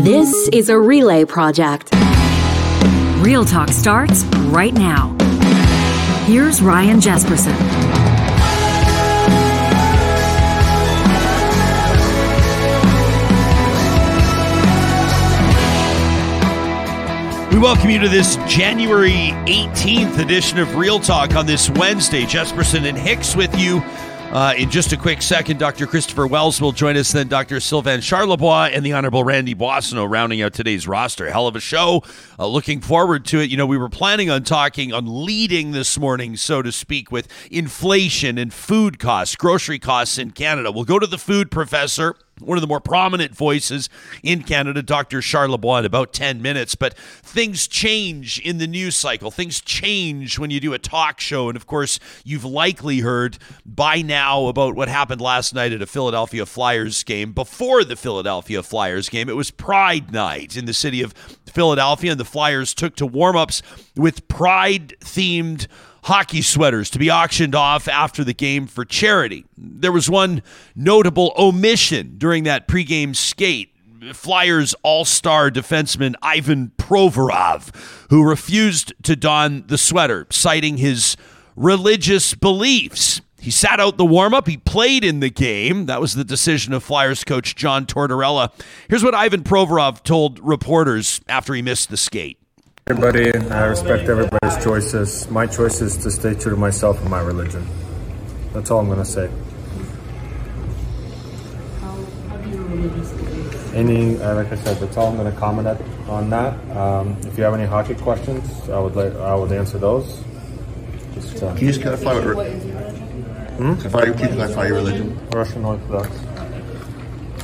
This is a relay project. Real Talk starts right now. Here's Ryan Jespersen. We welcome you to this January 18th edition of Real Talk on this Wednesday. Jespersen and Hicks with you. Uh, in just a quick second, Dr. Kristopher Wells will join us, then Dr. Sylvain Charlebois and the Honorable Randy Boissonnault rounding out today's roster. Hell of a show. Uh, looking forward to it. You know, we were planning on talking, on leading this morning, so to speak, with inflation and food costs, grocery costs in Canada. We'll go to the food professor one of the more prominent voices in Canada, Dr. Charlebois, in about 10 minutes. But things change in the news cycle. Things change when you do a talk show. And of course, you've likely heard by now about what happened last night at a Philadelphia Flyers game. Before the Philadelphia Flyers game, it was Pride Night in the city of Philadelphia, and the Flyers took to warm ups with Pride themed hockey sweaters to be auctioned off after the game for charity. There was one notable omission during that pregame skate. Flyers all star defenseman Ivan Provorov, who refused to don the sweater, citing his religious beliefs. He sat out the warm up. He played in the game. That was the decision of Flyers coach John Tortorella. Here's what Ivan Provorov told reporters after he missed the skate. Everybody, I respect everybody's choices. My choice is to stay true to myself and my religion. That's all I'm going to say. Any, uh, like I said, that's all I'm going to comment at, on that. Um, if you have any hockey questions, I would like, I would answer those. Just, uh, Can you just clarify what? Hmm? Clarify, can you clarify your religion? Russian Orthodox.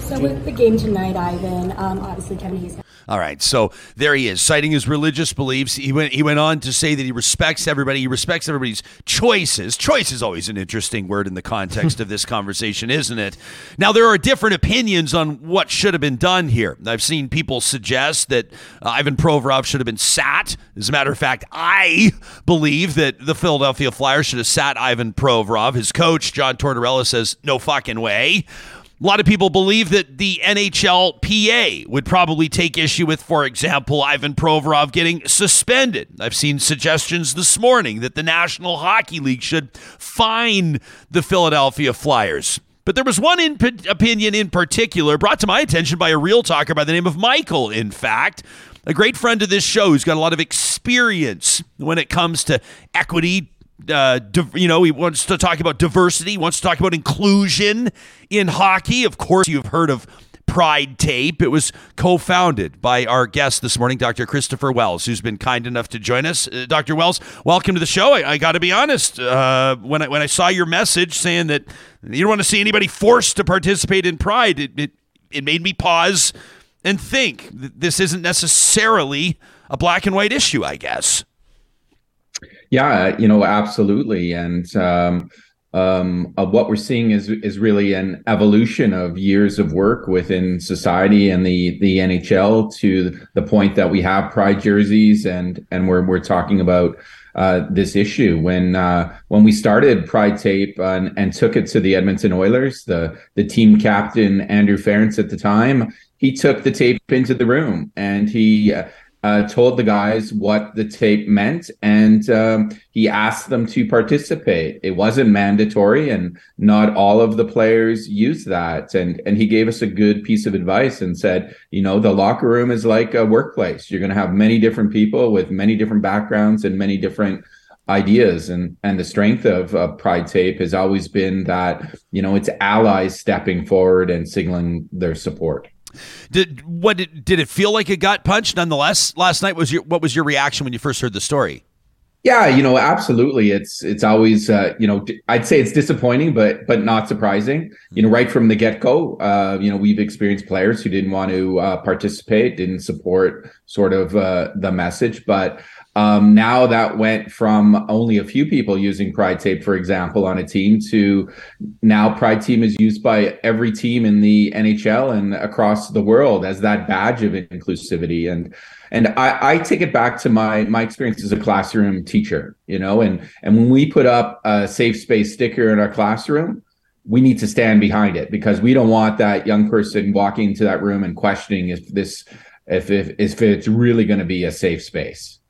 So with the game tonight, Ivan, um, obviously Kevin Hayes all right, so there he is, citing his religious beliefs. He went he went on to say that he respects everybody. He respects everybody's choices. Choice is always an interesting word in the context of this conversation, isn't it? Now there are different opinions on what should have been done here. I've seen people suggest that uh, Ivan Provorov should have been sat. As a matter of fact, I believe that the Philadelphia Flyers should have sat Ivan Provorov. His coach John Tortorella says no fucking way. A lot of people believe that the NHLPA would probably take issue with, for example, Ivan Provorov getting suspended. I've seen suggestions this morning that the National Hockey League should fine the Philadelphia Flyers. But there was one in opinion in particular brought to my attention by a real talker by the name of Michael, in fact, a great friend of this show who's got a lot of experience when it comes to equity, uh, you know, he wants to talk about diversity, he wants to talk about inclusion in hockey. Of course, you've heard of Pride Tape. It was co founded by our guest this morning, Dr. Kristopher Wells, who's been kind enough to join us. Uh, Dr. Wells, welcome to the show. I, I got to be honest, uh, when, I, when I saw your message saying that you don't want to see anybody forced to participate in Pride, it, it, it made me pause and think this isn't necessarily a black and white issue, I guess. Yeah, you know, absolutely. And um, um, uh, what we're seeing is is really an evolution of years of work within society and the the NHL to the point that we have pride jerseys and and we're we're talking about uh, this issue when uh, when we started Pride Tape and, and took it to the Edmonton Oilers. The the team captain Andrew Ference at the time he took the tape into the room and he uh, uh, told the guys what the tape meant, and um, he asked them to participate. It wasn't mandatory, and not all of the players used that. And and he gave us a good piece of advice and said, you know, the locker room is like a workplace. You're going to have many different people with many different backgrounds and many different ideas and and the strength of, of pride tape has always been that you know it's allies stepping forward and signaling their support did what did, did it feel like a gut punch? Nonetheless, last night was your what was your reaction when you first heard the story? Yeah, you know, absolutely. It's it's always uh, you know I'd say it's disappointing, but but not surprising. You know, right from the get go, uh, you know, we've experienced players who didn't want to uh, participate, didn't support sort of uh, the message, but um, now that went from only a few people using Pride Tape, for example, on a team to now Pride Tape is used by every team in the NHL and across the world as that badge of inclusivity. And and I, I take it back to my my experience as a classroom teacher, you know, and and when we put up a safe space sticker in our classroom, we need to stand behind it because we don't want that young person walking into that room and questioning if this if if, if it's really going to be a safe space.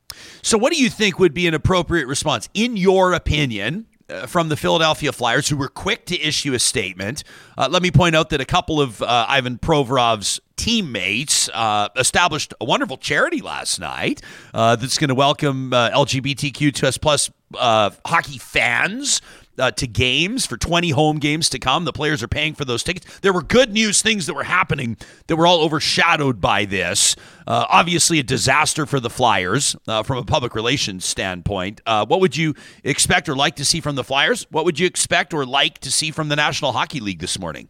So, what do you think would be an appropriate response, in your opinion? Uh, from the Philadelphia Flyers, who were quick to issue a statement. Uh, let me point out that a couple of uh, Ivan Provorov's teammates uh, established a wonderful charity last night uh, that's going to welcome uh, LGBTQ plus hockey fans uh, to games for 20 home games to come. The players are paying for those tickets. There were good news things that were happening that were all overshadowed by this. Uh, obviously, a disaster for the Flyers uh, from a public relations standpoint. Uh, what would you expect or like to see from the Flyers? What would you expect or like to see from the National Hockey League this morning?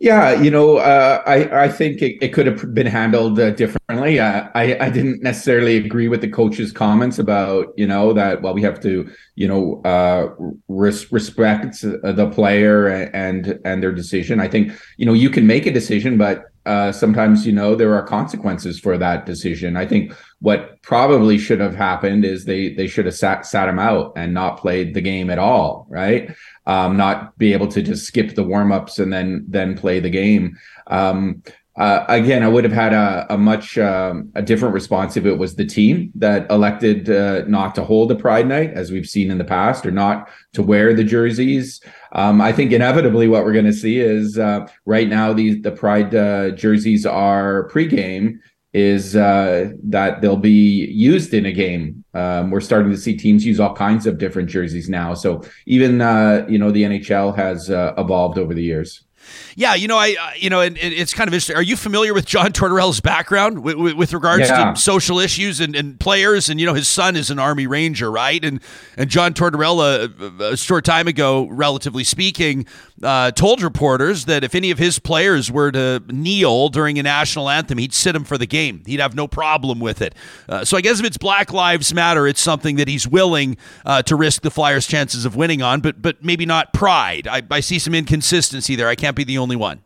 Yeah, you know, uh, I I think it, it could have been handled uh, differently. Uh, I I didn't necessarily agree with the coach's comments about you know that well we have to you know uh, res- respect the player and and their decision. I think you know you can make a decision, but uh, sometimes you know there are consequences for that decision. I think what probably should have happened is they they should have sat sat him out and not played the game at all, right? Um, not be able to just skip the warm ups and then then play the game. Um, uh, again, I would have had a, a much um, a different response if it was the team that elected uh, not to hold a Pride Night, as we've seen in the past, or not to wear the jerseys. Um, I think inevitably what we're going to see is uh, right now these the Pride uh, jerseys are pregame is uh, that they'll be used in a game. Um, we're starting to see teams use all kinds of different jerseys now. So even uh, you know the NHL has uh, evolved over the years. Yeah, you know, I, uh, you know, and, and, it's kind of interesting. Are you familiar with John Tortorella's background with, with, with regards yeah. to social issues and, and, players? And you know, his son is an Army Ranger, right? And and John Tortorella, uh, a short time ago, relatively speaking, uh, told reporters that if any of his players were to kneel during a national anthem, he'd sit them for the game. He'd have no problem with it. Uh, so I guess if it's Black Lives Matter, it's something that he's willing uh, to risk the Flyers' chances of winning on, but but maybe not pride. I, I see some inconsistency there. I can't be the only one.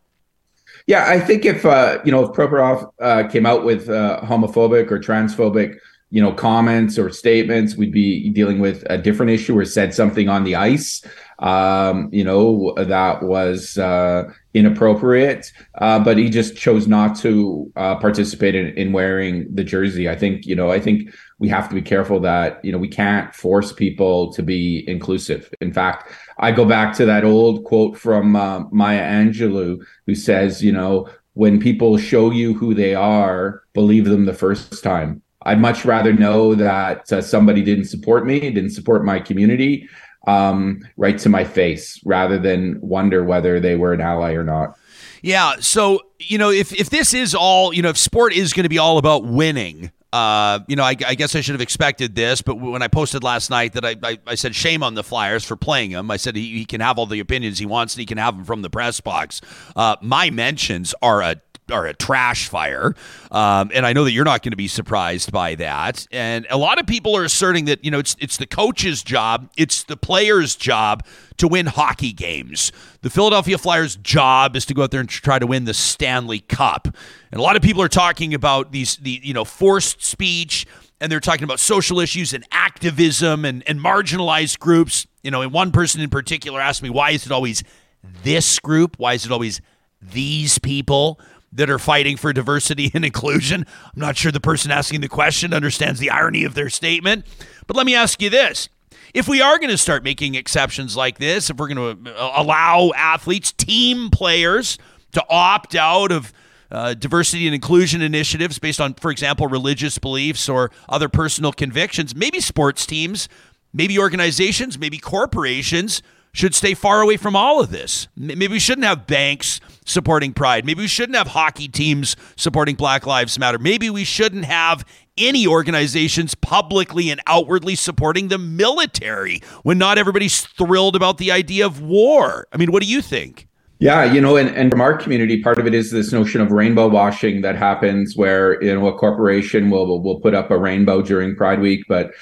Yeah, I think if uh, you know if Provorov uh, came out with uh, homophobic or transphobic, you know, comments or statements, we'd be dealing with a different issue or said something on the ice um, you know, that was uh, inappropriate. Uh, but he just chose not to uh, participate in, in wearing the jersey. I think, you know, I think we have to be careful that, you know, we can't force people to be inclusive. In fact, I go back to that old quote from uh, Maya Angelou, who says, you know, when people show you who they are, believe them the first time. I'd much rather know that uh, somebody didn't support me, didn't support my community, um, right to my face rather than wonder whether they were an ally or not. Yeah. So, you know, if, if this is all, you know, if sport is going to be all about winning, uh, you know, I, I, guess I should have expected this, but when I posted last night that I, I, I said shame on the Flyers for playing him, I said he, he, can have all the opinions he wants and he can have them from the press box. Uh, my mentions are a are a trash fire. Um, and I know that you're not going to be surprised by that. And a lot of people are asserting that, you know, it's it's the coach's job, it's the player's job to win hockey games. The Philadelphia Flyers' job is to go out there and try to win the Stanley Cup. And a lot of people are talking about these the you know forced speech and they're talking about social issues and activism and, and marginalized groups. You know, and one person in particular asked me, why is it always this group? Why is it always these people? That are fighting for diversity and inclusion. I'm not sure the person asking the question understands the irony of their statement. But let me ask you this. If we are going to start making exceptions like this, if we're going to uh, allow athletes, team players, to opt out of uh, diversity and inclusion initiatives based on, for example, religious beliefs or other personal convictions, maybe sports teams, maybe organizations, maybe corporations should stay far away from all of this. Maybe we shouldn't have banks supporting pride. Maybe we shouldn't have hockey teams supporting Black Lives Matter. Maybe we shouldn't have any organizations publicly and outwardly supporting the military when not everybody's thrilled about the idea of war. I mean, what do you think? Yeah, you know, and, and from our community, part of it is this notion of rainbow washing that happens where, you know, a corporation will will put up a rainbow during Pride Week, but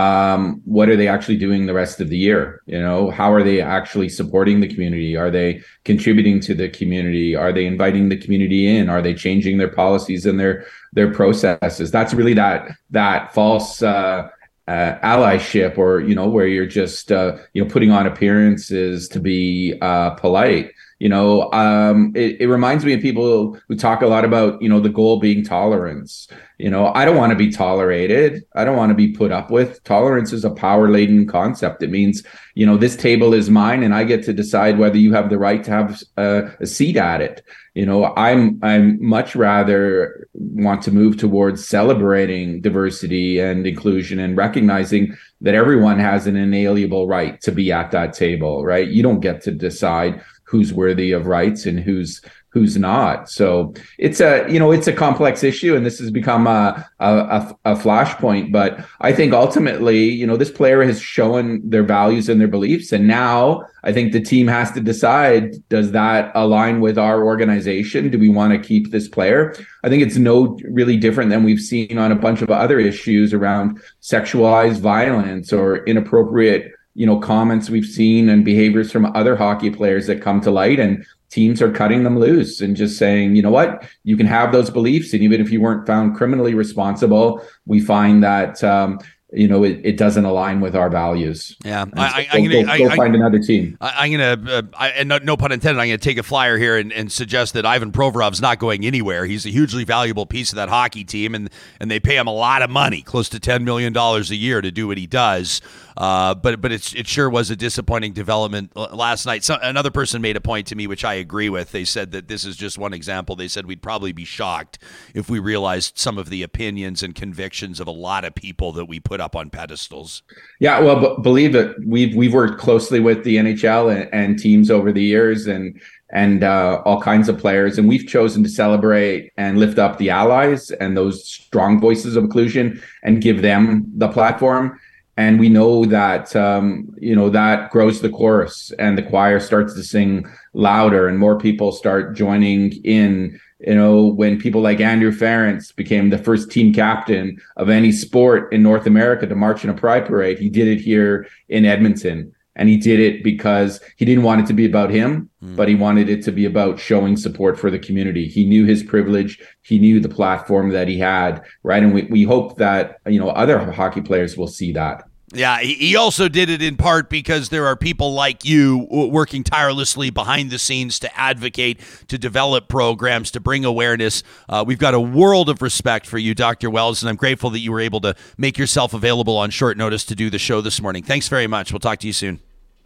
um, what are they actually doing the rest of the year? You know, how are they actually supporting the community? Are they contributing to the community? Are they inviting the community in? Are they changing their policies and their their processes? That's really that that false uh, uh, allyship or you know where you're just uh, you know putting on appearances to be uh, polite you know um, it, it reminds me of people who talk a lot about you know the goal being tolerance you know i don't want to be tolerated. I don't want to be put up with. Tolerance is a power laden concept. It means you know this table is mine and i get to decide whether you have the right to have a, a seat at it. You know i'm i'm much rather want to move towards celebrating diversity and inclusion and recognizing that everyone has an inalienable right to be at that table right? You don't get to decide who's worthy of rights and who's who's not. So it's a you know it's a complex issue, and this has become a a, a flashpoint. But I think ultimately, you know, this player has shown their values and their beliefs, and now I think the team has to decide: does that align with our organization? Do we want to keep this player? I think it's no really different than we've seen on a bunch of other issues around sexualized violence or inappropriate you know comments we've seen and behaviors from other hockey players that come to light and teams are cutting them loose and just saying, you know what, you can have those beliefs. And even if you weren't found criminally responsible, we find that, um, you know, it, it doesn't align with our values. Yeah, so I, I, am gonna go, go find another team. I, am gonna, uh, I, and no, no, pun intended. I'm gonna take a flyer here and, and, suggest that Ivan Provorov's not going anywhere. He's a hugely valuable piece of that hockey team, and and they pay him a lot of money, close to ten million dollars a year, to do what he does. Uh, but but it's it sure was a disappointing development last night. So, another person made a point to me, which I agree with. They said that this is just one example. They said we'd probably be shocked if we realized some of the opinions and convictions of a lot of people that we put up on pedestals. Yeah, well, b- believe it. We've we've worked closely with the NHL and, and teams over the years, and and uh, all kinds of players. And we've chosen to celebrate and lift up the allies and those strong voices of inclusion and give them the platform and we know that um, you know that grows the chorus and the choir starts to sing louder and more people start joining in. You know when people like andrew ference became the first team captain of any sport in north america to march in a pride parade he did it here in edmonton. And he did it because he didn't want it to be about him mm. but he wanted it to be about showing support for the community. He knew his privilege. He knew the platform that he had right? And we, we hope that you know other hockey players will see that yeah, he also did it in part because there are people like you working tirelessly behind the scenes to advocate, to develop programs, to bring awareness. Uh, we've got a world of respect for you, Dr. Wells, and I'm grateful that you were able to make yourself available on short notice to do the show this morning. Thanks very much. We'll talk to you soon.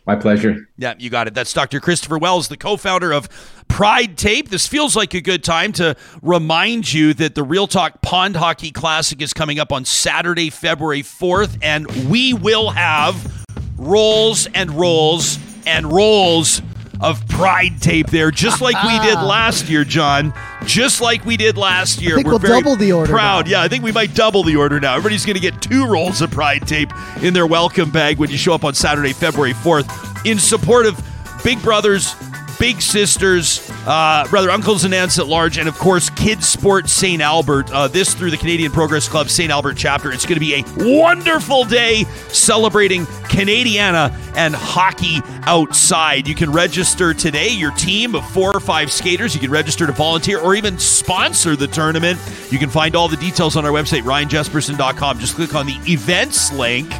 My pleasure. Yeah, you got it. That's Dr. Kristopher Wells, the co founder of Pride Tape. This feels like a good time to remind you that the Real Talk Pond Hockey Classic is coming up on Saturday, February 4th, and we will have rolls and rolls and rolls of pride tape there, just like we did last year, John. Just like we did last year. I think We're we'll very double the order. Proud, now. yeah. I think we might double the order now. Everybody's going to get two rolls of pride tape in their welcome bag when you show up on Saturday, February fourth, in support of Big Brothers big sisters, uh, brother, uncles, and aunts at large, and of course, Kids Sport St. Albert. Uh, this through the Canadian Progress Club St. Albert chapter. It's going to be a wonderful day celebrating Canadiana and hockey outside. You can register today, your team of four or five skaters. You can register to volunteer or even sponsor the tournament. You can find all the details on our website, ryanjespersen.com. Just click on the events link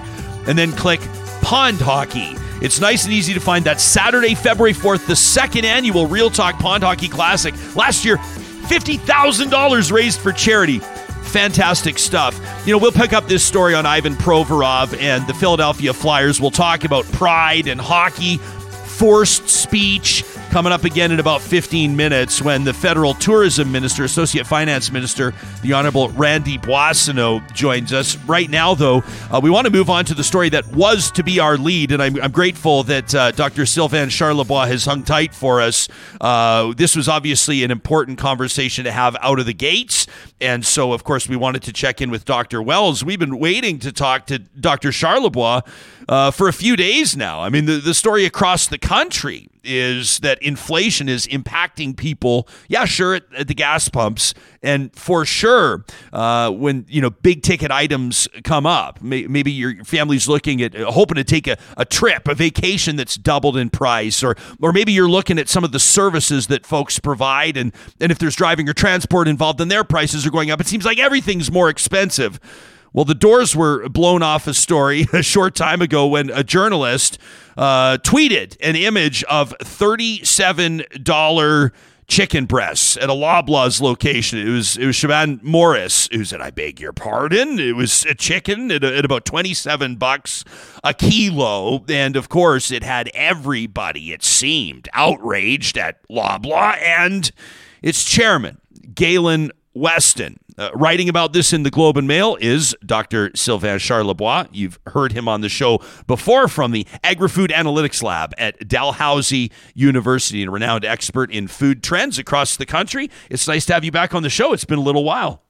and then click Pond Hockey. It's nice and easy to find that Saturday, February 4th, the second annual Real Talk Pond Hockey Classic. Last year, $50,000 raised for charity. Fantastic stuff. You know, we'll pick up this story on Ivan Provorov and the Philadelphia Flyers. We'll talk about pride and hockey, forced speech, coming up again in about 15 minutes when the federal tourism minister, associate finance minister, the Honorable Randy Boissonnault joins us. Right now, though, uh, we want to move on to the story that was to be our lead, and I'm, I'm grateful that uh, Dr. Sylvain Charlebois has hung tight for us. Uh, this was obviously an important conversation to have out of the gates, and so, of course, we wanted to check in with Dr. Wells. We've been waiting to talk to Dr. Charlebois uh, for a few days now. I mean, the, the story across the country is that inflation is impacting people. Yeah, sure, at, at the gas pumps, and for sure, uh, when you know big ticket items come up, may, maybe your family's looking at uh, hoping to take a, a trip, a vacation that's doubled in price, or or maybe you're looking at some of the services that folks provide, and and if there's driving or transport involved, then their prices are going up. It seems like everything's more expensive. Well, the doors were blown off a story a short time ago when a journalist uh, tweeted an image of $37 chicken breasts at a Loblaws location. It was it was Siobhan Morris who said, "I beg your pardon." It was a chicken at, at about twenty seven bucks a kilo, and of course, it had everybody. It seemed outraged at Loblaw and its chairman, Galen Weston. Uh, writing about this in the Globe and Mail is Dr. Sylvain Charlebois. You've heard him on the show before from the Agri-Food Analytics Lab at Dalhousie University, a renowned expert in food trends across the country. It's nice to have you back on the show. It's been a little while.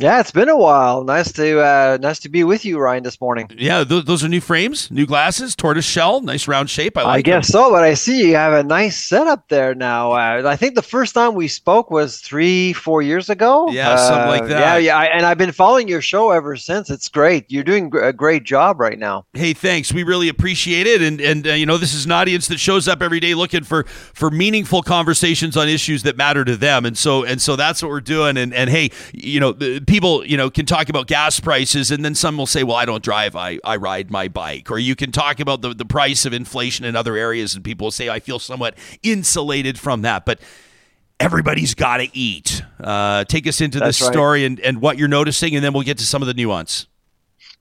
Yeah, it's been a while. Nice to uh, nice to be with you, Ryan, this morning. Yeah, th- those are new frames, new glasses, tortoise shell, nice round shape. I like. I guess them. so, but I see you have a nice setup there now. Uh, I think the first time we spoke was three, four years ago. Yeah, something like Uh, that. Yeah, yeah, I, and I've been following your show ever since. It's great. You're doing gr- a great job right now. Hey, thanks. We really appreciate it, and and uh, you know this is an audience that shows up every day looking for for meaningful conversations on issues that matter to them, and so and so that's what we're doing. And and hey, you know, the people you know can talk about gas prices, and then some will say, well, I don't drive, I I ride my bike, or you can talk about the the price of inflation in other areas, and people will say I feel somewhat insulated from that, but. Everybody's got to eat. Uh, take us into That's this right. story and, and what you're noticing, and then we'll get to some of the nuance.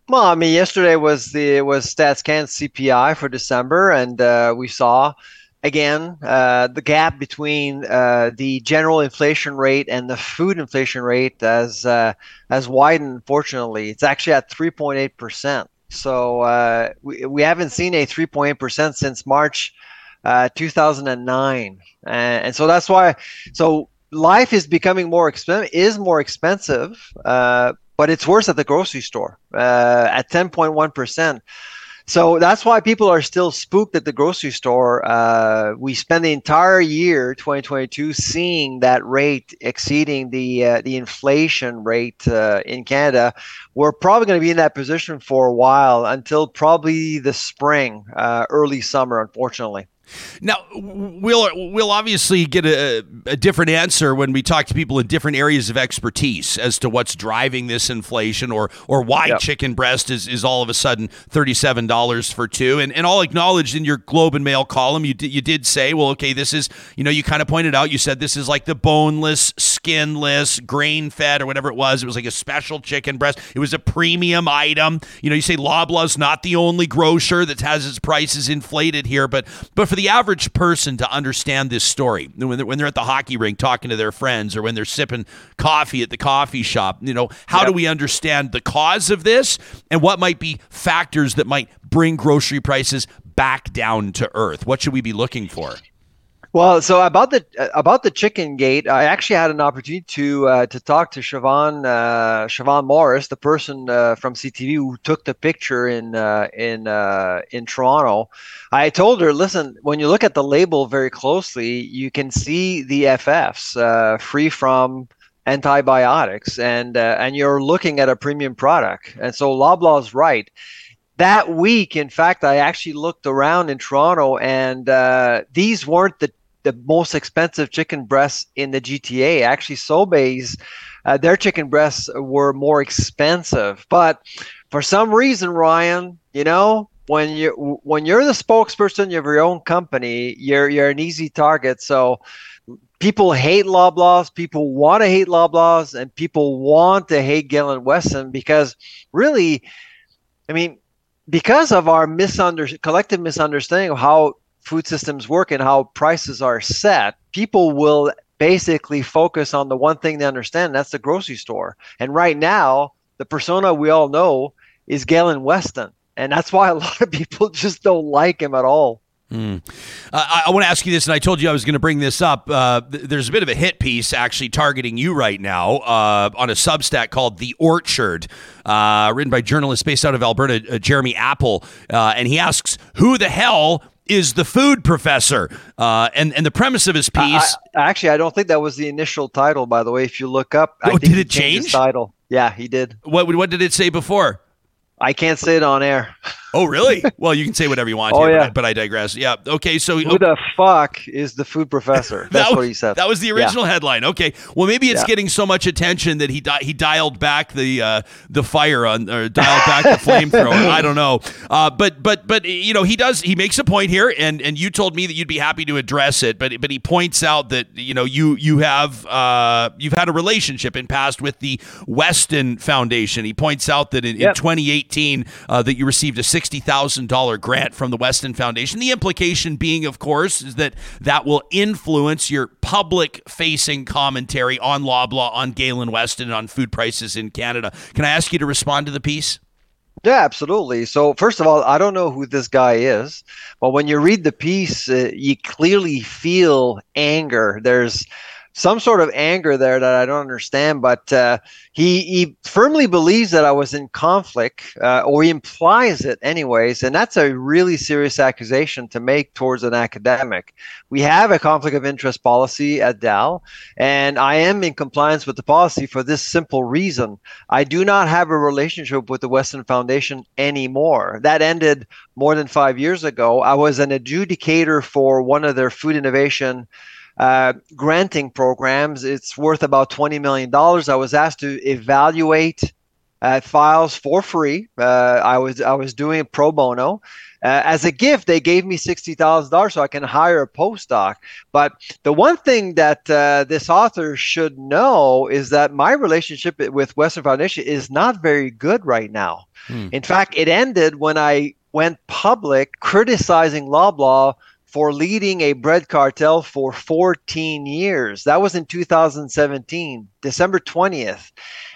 Well, I mean, yesterday was the was StatsCan CPI for December, and uh, we saw again uh, the gap between uh, the general inflation rate and the food inflation rate has uh, has widened. Fortunately, it's actually at 3.8 percent. So uh, we we haven't seen a 3.8 percent since March uh, 2009, and, so that's why. So life is becoming more expensive. Is more expensive. Uh, but it's worse at the grocery store at 10.1 percent. So that's why people are still spooked at the grocery store. Uh, we spend the entire year 2022 seeing that rate exceeding the uh, the inflation rate uh, in Canada. We're probably going to be in that position for a while until probably the spring, uh, early summer. Unfortunately. Now we'll we'll obviously get a, a different answer when we talk to people in different areas of expertise as to what's driving this inflation or or why Yep. chicken breast is, is all of a sudden thirty seven dollars for two. And and I'll acknowledge in your Globe and Mail column you did, you did say well okay this is you know you kind of pointed out you said this is like the boneless, skinless, grain fed or whatever it was. It was like a special chicken breast. It was a premium item. You know you say Loblaw's not the only grocer that has its prices inflated here, but but for the average person to understand this story when they're, when they're at the hockey rink talking to their friends or when they're sipping coffee at the coffee shop, you know, how do we understand the cause of this and what might be factors that might bring grocery prices back down to earth? What should we be looking for? Well, so about the about the chicken gate, I actually had an opportunity to uh, to talk to Siobhan uh, Siobhan Morris, the person uh, from CTV who took the picture in uh, in uh, in Toronto. I told her, listen, when you look at the label very closely, you can see the FFs uh, free from antibiotics, and uh, and you're looking at a premium product. And so Loblaw's right that week, in fact, I actually looked around in Toronto, and uh, these weren't the the most expensive chicken breasts in the GTA. Actually, Sobeys, uh, their chicken breasts were more expensive. But for some reason, Ryan, you know, when you when you're the spokesperson of your own company, you're you're an easy target. So people hate Loblaws, people want to hate Loblaws, and people want to hate Galen Weston because really, I mean, because of our misunder- collective misunderstanding of how food systems work and how prices are set, people will basically focus on the one thing they understand, that's the grocery store. And right now, the persona we all know is Galen Weston. And that's why a lot of people just don't like him at all. Uh, I, I want to ask you this, and I told you I was going to bring this up. Uh, th- there's a bit of a hit piece actually targeting you right now uh, on a Substack called The Orchard, uh, written by journalist based out of Alberta, uh, Jeremy Appel, uh, and he asks, "Who the hell is the food professor?" Uh, and and the premise of his piece. I, actually, I don't think that was the initial title, by the way. If you look up, I Oh, did it change? title. Yeah, he did. what what did it say before? I can't say it on air. Oh, really? Well, you can say whatever you want. oh, here, yeah. But I, but I, digress. Yeah. Okay. So who oh. the fuck is the food professor? That's was, what he said. That was the original yeah. headline. Okay. Well, maybe it's yeah. getting so much attention that he di- he dialed back the uh, the fire on or dialed back the flamethrower. I don't know. Uh, but but but you know he does he makes a point here, and and you told me that you'd be happy to address it, but but he points out that you know you you have uh, you've had a relationship in past with the Weston Foundation. He points out that in, yep. in 2018 uh, that you received a six $60,000 grant from the Weston Foundation. The implication being, of course, is that that will influence your public facing commentary on Loblaw, on Galen Weston, and on food prices in Canada. Can I ask you to respond to the piece? Yeah, absolutely. So, first of all, I don't know who this guy is, but when you read the piece, uh, you clearly feel anger. There's some sort of anger there that I don't understand, but uh, he, he firmly believes that I was in conflict, uh, or he implies it, anyways, and that's a really serious accusation to make towards an academic. We have a conflict of interest policy at Dal, and I am in compliance with the policy for this simple reason. I do not have a relationship with the Weston Foundation anymore. That ended more than five years ago. I was an adjudicator for one of their food innovation uh, granting programs. It's worth about $20 million. I was asked to evaluate uh, files for free. Uh, I was I was doing it pro bono. Uh, as a gift, they gave me sixty thousand dollars so I can hire a postdoc. But the one thing that uh, this author should know is that my relationship with Weston Foundation is not very good right now. In fact, it ended when I went public criticizing Loblaw for leading a bread cartel for 14 years. That was in 2017, December 20th.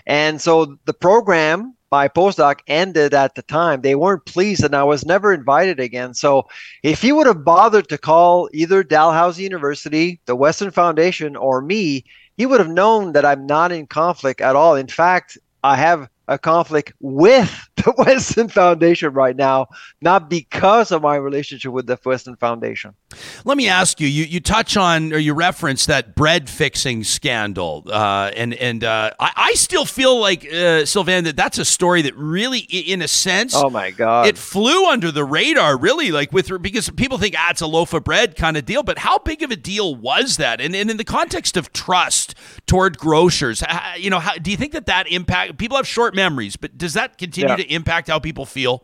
And so the program, my postdoc, ended at the time. They weren't pleased, and I was never invited again. So if he would have bothered to call either Dalhousie University, the Weston Foundation, or me, he would have known that I'm not in conflict at all. In fact, I have a conflict with the Weston Foundation right now, not because of my relationship with the Weston Foundation. Let me ask you. You you touch on or you reference that bread fixing scandal, uh, and and uh, I, I still feel like uh, Sylvain that that's a story that really, in a sense, Oh my God. it flew under the radar. Really, like with because people think ah, it's a loaf of bread kind of deal, but how big of a deal was that? And, and in the context of trust toward grocers, you know, how, do you think that that impact? People have short memories, but does that continue Yeah. to impact how people feel?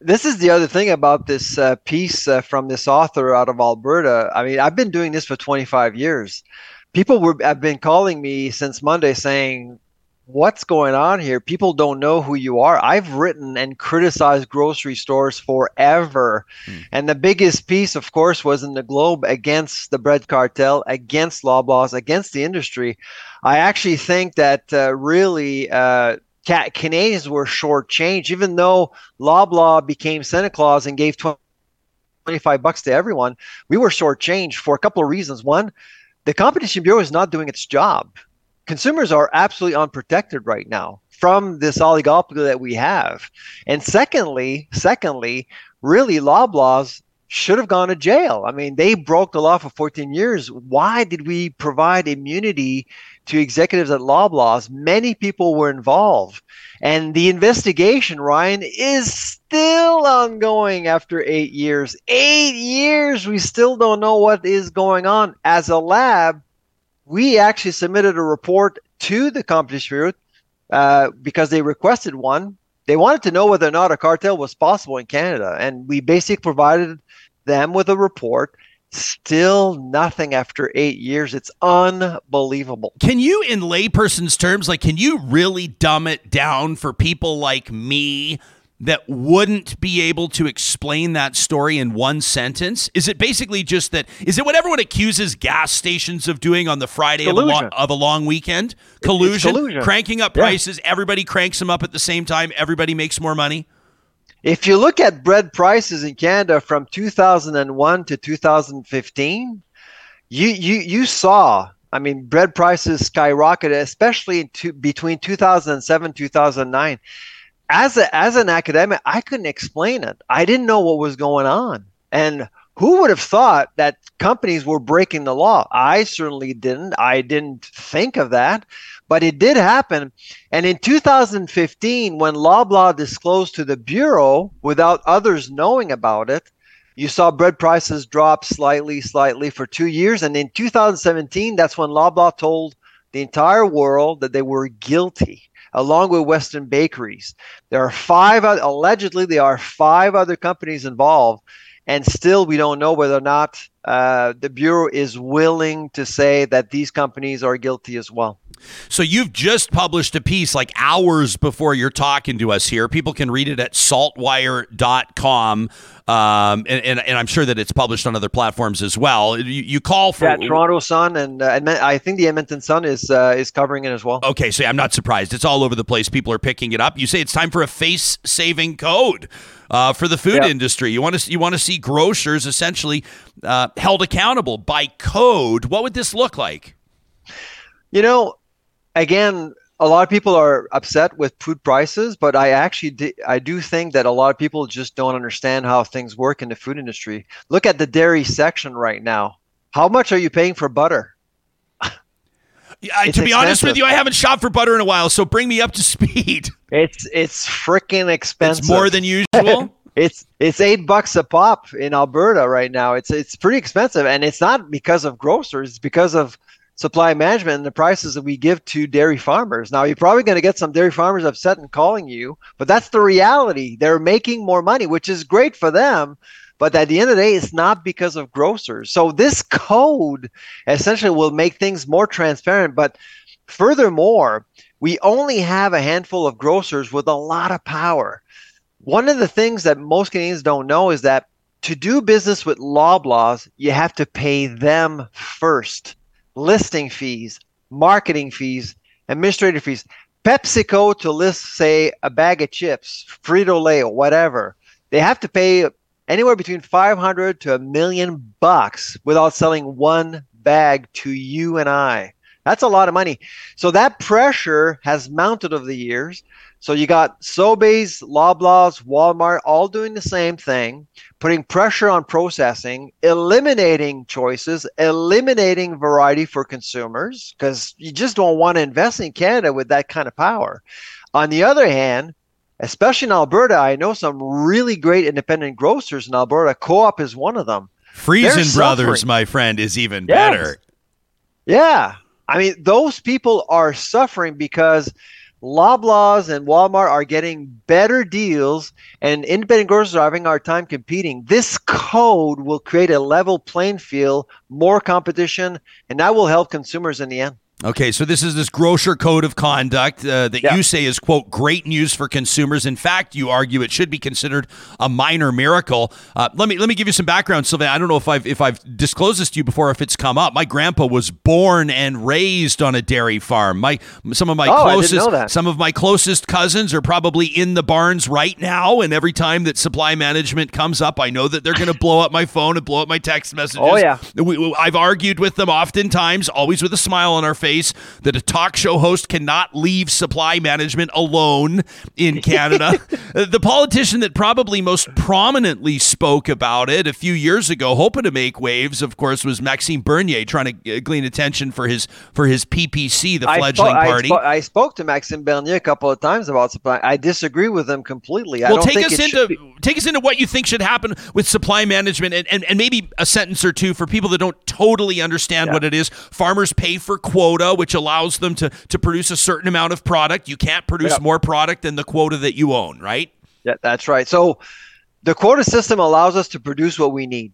this is the other thing about this uh, piece uh, from this author out of Alberta. I mean, I've been doing this for 25 years. People were have been calling me since Monday saying, "What's going on here? People don't know who you are." I've written and criticized grocery stores forever, and the biggest piece, of course, was in the Globe against the bread cartel, against law Loblaws, against the industry. I actually think that uh, really. Uh, Canadians were shortchanged, even though Loblaw became Santa Claus and gave 20, 25 bucks to everyone. We were shortchanged for a couple of reasons. One, the Competition Bureau is not doing its job. Consumers are absolutely unprotected right now from this oligopoly that we have. And secondly, secondly, really Loblaws should have gone to jail. I mean, they broke the law for 14 years. Why did we provide immunity to executives at Loblaws? Many people were involved. And the investigation, Ryan, is still ongoing after eight years. Eight years, we still don't know what is going on. As a lab, we actually submitted a report to the Competition Bureau uh, because they requested one. They wanted to know whether or not a cartel was possible in Canada, and we basically provided them with a report. Still nothing after eight years. It's unbelievable. Can you, in layperson's terms, like, can you really dumb it down for people like me that wouldn't be able to explain that story in one sentence? Is it basically just that? Is it what everyone accuses gas stations of doing on the Friday of a, long, of a long weekend? Collusion, collusion. cranking up Yeah. prices. Everybody cranks them up at the same time. Everybody makes more money. If you look at bread prices in Canada from 2001 to 2015, you you you saw. I mean, bread prices skyrocketed, especially in two, between 2007 2009. As a as an academic, I couldn't explain it. I didn't know what was going on, and who would have thought that companies were breaking the law? I certainly didn't. I didn't think of that, but it did happen. And in 2015, when Loblaw disclosed to the Bureau without others knowing about it, you saw bread prices drop slightly, slightly for two years. And in 2017, that's when Loblaw told the entire world that they were guilty along with Weston bakeries. There are five, allegedly, there are five other companies involved and still we don't know whether or not uh, the bureau is willing to say that these companies are guilty as well. So you've just published a piece like hours before you're talking to us here. People can read it at saltwire.com. Um, and, and, and, I'm sure that it's published on other platforms as well. You, you call for yeah, Toronto Sun and uh, I think the Edmonton Sun is uh, is covering it as well. Okay, so I'm not surprised. It's all over the place. People are picking it up. You say it's time for a face saving code uh, for the food yep. industry. You want to you want to see grocers essentially uh, held accountable by code. What would this look like? You know, again, a lot of people are upset with food prices, but I actually d- I do think that a lot of people just don't understand how things work in the food industry. Look at the dairy section right now. How much are you paying for butter? Yeah, to be expensive. honest with you, I haven't shopped for butter in a while, so bring me up to speed. It's it's freaking expensive. It's more than usual. it's it's eight bucks a pop in Alberta right now. It's it's pretty expensive, and it's not because of grocers. It's because of supply management and the prices that we give to dairy farmers. Now, you're probably going to get some dairy farmers upset and calling you, but that's the reality. They're making more money, which is great for them. But at the end of the day, it's not because of grocers. So this code essentially will make things more transparent. But furthermore, we only have a handful of grocers with a lot of power. One of the things that most Canadians don't know is that to do business with Loblaws, you have to pay them first. Listing fees, marketing fees, administrative fees. PepsiCo to list, say, a bag of chips, Frito Lay, or whatever, they have to pay anywhere between 500 to a million bucks without selling one bag to you and I. That's a lot of money. So that pressure has mounted over the years. So you got Sobeys, Loblaws, Walmart all doing the same thing, putting pressure on processing, eliminating choices, eliminating variety for consumers because you just don't want to invest in Canada with that kind of power. On the other hand, especially in Alberta, I know some really great independent grocers in Alberta. Co-op is one of them. Freson Brothers, my friend, is even yes. better. Yeah. I mean, those people are suffering because Loblaws and Walmart are getting better deals, and independent grocers are having hard time competing. This code will create a level playing field, more competition, and that will help consumers in the end. Okay, so this is this grocer code of conduct uh, that yeah. you say is quote great news for consumers. In fact, you argue it should be considered a minor miracle. Uh, let me let me give you some background, Sylvain. I don't know if I've if I've disclosed this to you before, if it's come up. My grandpa was born and raised on a dairy farm. My some of my oh, closest some of my closest cousins are probably in the barns right now, and every time that supply management comes up, I know that they're going to blow up my phone and blow up my text messages. Oh yeah, we, I've argued with them oftentimes, always with a smile on our face face that a talk show host cannot leave supply management alone in Canada. Uh, the politician that probably most prominently spoke about it a few years ago, hoping to make waves, of course, was Maxime Bernier, trying to uh, glean attention for his for his PPC, the fledgling I party. I, spo- I, spoke to Maxime Bernier a couple of times about supply. I disagree with him completely. Well, take us into be- take us into what you think should happen with supply management, and, and, and maybe a sentence or two for people that don't totally understand yeah. what it is. Farmers pay for quota quota, which allows them to to produce a certain amount of product. You can't produce more product than the quota that you own, right? Yeah, that's right. So the quota system allows us to produce what we need,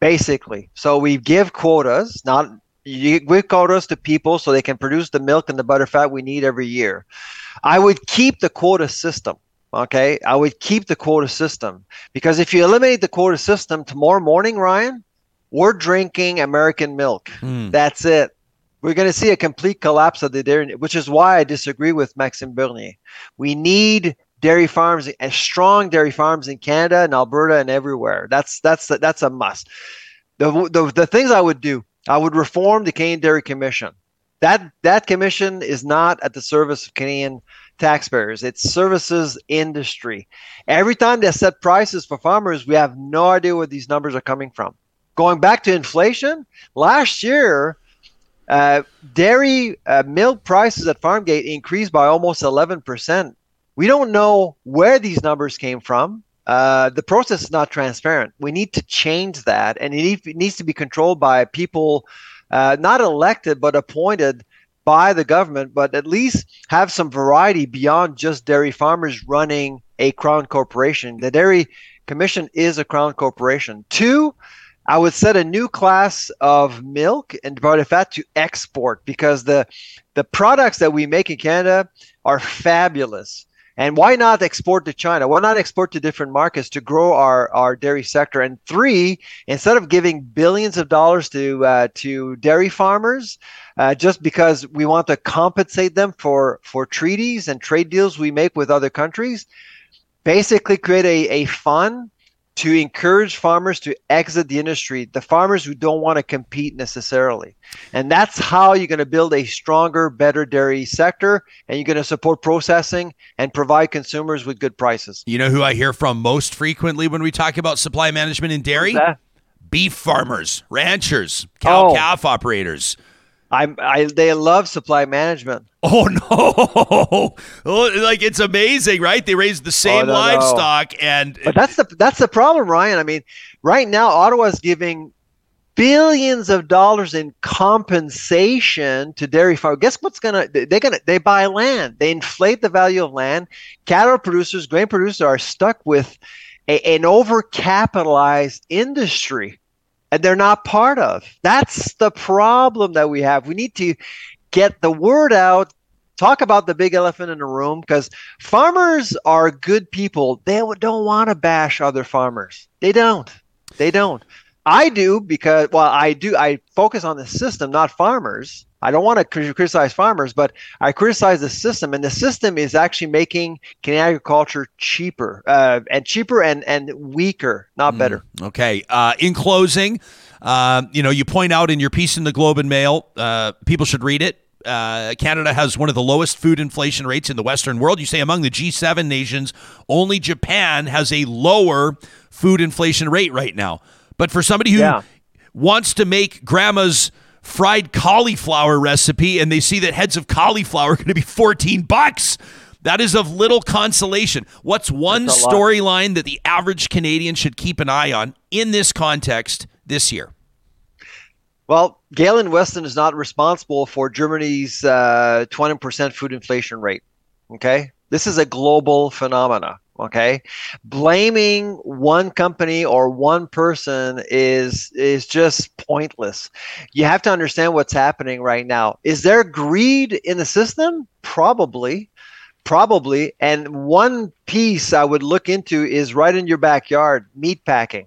basically. So we give quotas, not you give quotas to people so they can produce the milk and the butter fat we need every year. I would keep the quota system. Okay, I would keep the quota system because if you eliminate the quota system tomorrow morning, Ryan, we're drinking American milk. Mm. That's it we're going to see a complete collapse of the dairy, which is why I disagree with Maxime Bernier. We need dairy farms strong dairy farms in Canada and Alberta and everywhere. That's that's that's a must. The, the the things I would do, I would reform the Canadian Dairy Commission. That that commission is not at the service of Canadian taxpayers. It services industry. Every time they set prices for farmers, we have no idea where these numbers are coming from. Going back to inflation, last year, uh, dairy uh, milk prices at Farmgate increased by almost 11%. We don't know where these numbers came from. Uh, the process is not transparent. We need to change that, and it, needs to be controlled by people uh, not elected but appointed by the government, but at least have some variety beyond just dairy farmers running a crown corporation. The Dairy Commission is a crown corporation. Two, I would set a new class of milk and butter fat to export because the the products that we make in Canada are fabulous. And why not export to China? Why not export to different markets to grow our, our dairy sector? And three, instead of giving billions of dollars to uh, to dairy farmers, uh, just because we want to compensate them for for treaties and trade deals we make with other countries, basically create a, a fund to encourage farmers to exit the industry, the farmers who don't want to compete necessarily. And that's how you're going to build a stronger, better dairy sector and you're going to support processing and provide consumers with good prices. You know who I hear from most frequently when we talk about supply management in dairy? Beef farmers, ranchers, cow oh. calf operators. I, I they love supply management. Oh no! Oh, like it's amazing, right? They raise the same oh, no, livestock, no. and but that's the that's the problem, Ryan. I mean, right now Ottawa's giving billions of dollars in compensation to dairy farmers. Guess what's gonna they're gonna they buy land. They inflate the value of land. Cattle producers, grain producers are stuck with a, an overcapitalized industry and they're not part of. That's the problem that we have. We need to get the word out, talk about the big elephant in the room because farmers are good people. They don't want to bash other farmers. They don't. They don't. I do because, well, I do. I focus on the system, not farmers. I don't want to criticize farmers, but I criticize the system, and the system is actually making Canadian agriculture cheaper uh, and cheaper and and weaker, not better. Mm, okay. Uh, in closing, uh, you know, you point out in your piece in the Globe and Mail, uh, people should read it. Uh, Canada has one of the lowest food inflation rates in the Western world. You say among the G7 nations, only Japan has a lower food inflation rate right now. But for somebody who yeah. wants to make grandma's fried cauliflower recipe and they see that heads of cauliflower are going to be 14 bucks. That is of little consolation. What's one storyline that the average Canadian should keep an eye on in this context this year? Well, Galen Weston is not responsible for Germany's uh, 20% food inflation rate. Okay. This is a global phenomena okay blaming one company or one person is is just pointless you have to understand what's happening right now is there greed in the system probably probably and one piece i would look into is right in your backyard meat packing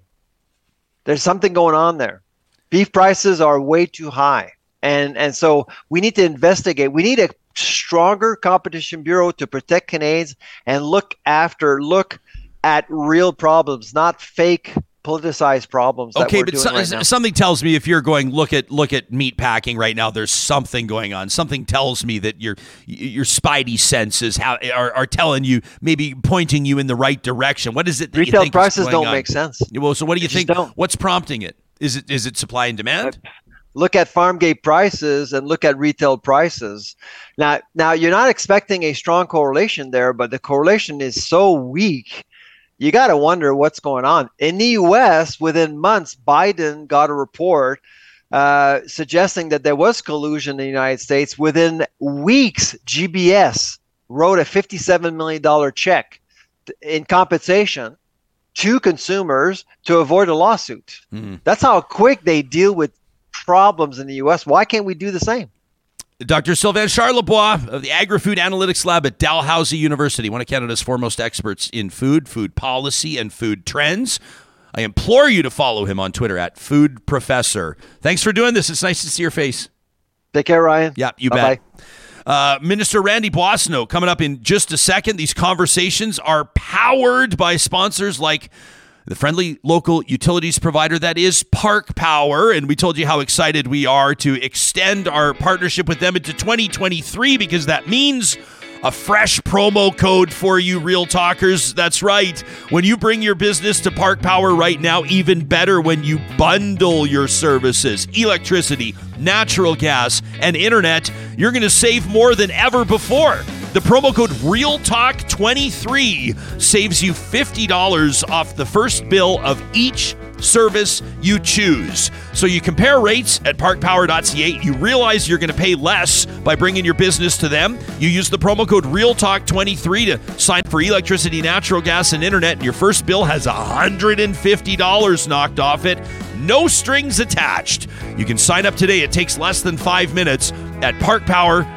there's something going on there. Beef prices are way too high. And and so we need to investigate. We need a stronger competition bureau to protect Canadians and look after, look at real problems, not fake politicized problems. okay, but so, right something tells me if you're going look at look at meat packing right now, there's something going on. Something tells me that your your spidey senses how, are, are telling you maybe pointing you in the right direction. What is it? That Retail prices don't on? make sense. Well, so what do you think? What's prompting it? Is it is it supply and demand? look at farm gate prices and look at retail prices. Now, now you're not expecting a strong correlation there, but the correlation is so weak. You got to wonder what's going on. In the US, within months, Biden got a report uh, suggesting that there was collusion in the United States. Within weeks, JBS wrote a $57 million check in compensation to consumers to avoid a lawsuit. Mm-hmm. That's how quick they deal with problems in the U.S. Why can't we do the same? Dr. Sylvain Charlebois of the Agri-Food Analytics Lab at Dalhousie University, one of Canada's foremost experts in food, food policy, and food trends. I implore you to follow him on Twitter at Food Professor. Thanks for doing this. It's nice to see your face. Take care, Ryan. Yeah, you Bye-bye. bet. Uh, Minister Randy Boissonnault coming up in just a second. These conversations are powered by sponsors like the friendly local utilities provider that is Park Power. And we told you how excited we are to extend our partnership with them into 2023 because that means a fresh promo code for you, Real Talkers. That's right. When you bring your business to Park Power right now, even better when you bundle your services electricity, natural gas, and internet, you're going to save more than ever before. The promo code REALTALK23 saves you $50 off the first bill of each service you choose. So you compare rates at parkpower.ca. You realize you're going to pay less by bringing your business to them. You use the promo code REALTALK23 to sign for electricity, natural gas, and internet. And your first bill has $150 knocked off it. No strings attached. You can sign up today. It takes less than five minutes at parkpower.ca.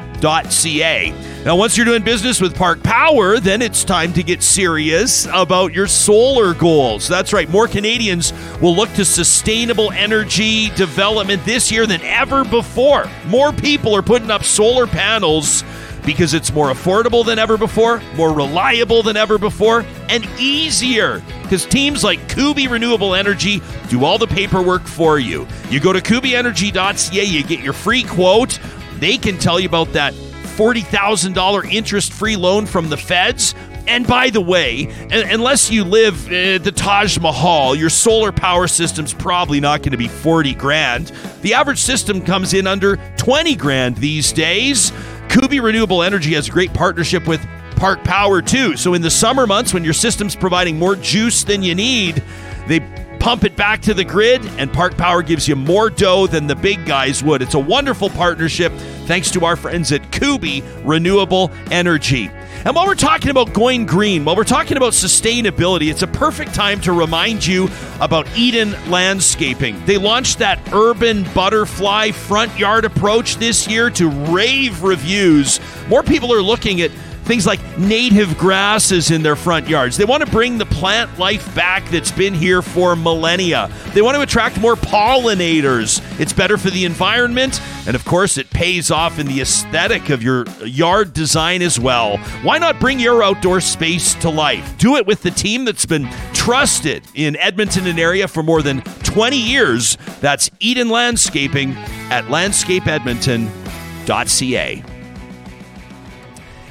Now, once you're doing business with Park Power, then it's time to get serious about your solar goals. That's right, more Canadians will look to sustainable energy development this year than ever before. More people are putting up solar panels because it's more affordable than ever before, more reliable than ever before, and easier. Because teams like Kuby Renewable Energy do all the paperwork for you. You go to kubyenergy.ca, you get your free quote. They can tell you about that $40,000 interest free loan from the feds. And by the way, unless you live at the Taj Mahal, your solar power system's probably not going to be 40 grand. The average system comes in under 20 grand these days. Kuby Renewable Energy has a great partnership with Park Power too. So in the summer months when your system's providing more juice than you need, they pump it back to the grid, and Park Power gives you more dough than the big guys would. It's a wonderful partnership thanks to our friends at Kuby Renewable Energy. And while we're talking about going green, while we're talking about sustainability, it's a perfect time to remind you about Eden Landscaping. They launched that urban butterfly front yard approach this year to rave reviews. More people are looking at things like native grasses in their front yards. They want to bring the plant life back that's been here for millennia. They want to attract more pollinators. It's better for the environment, and of course, it pays off in the aesthetic of your yard design as well. Why not bring your outdoor space to life? Do it with the team that's been trusted in Edmonton and area for more than 20 years. That's Eden Landscaping at landscapeedmonton.ca.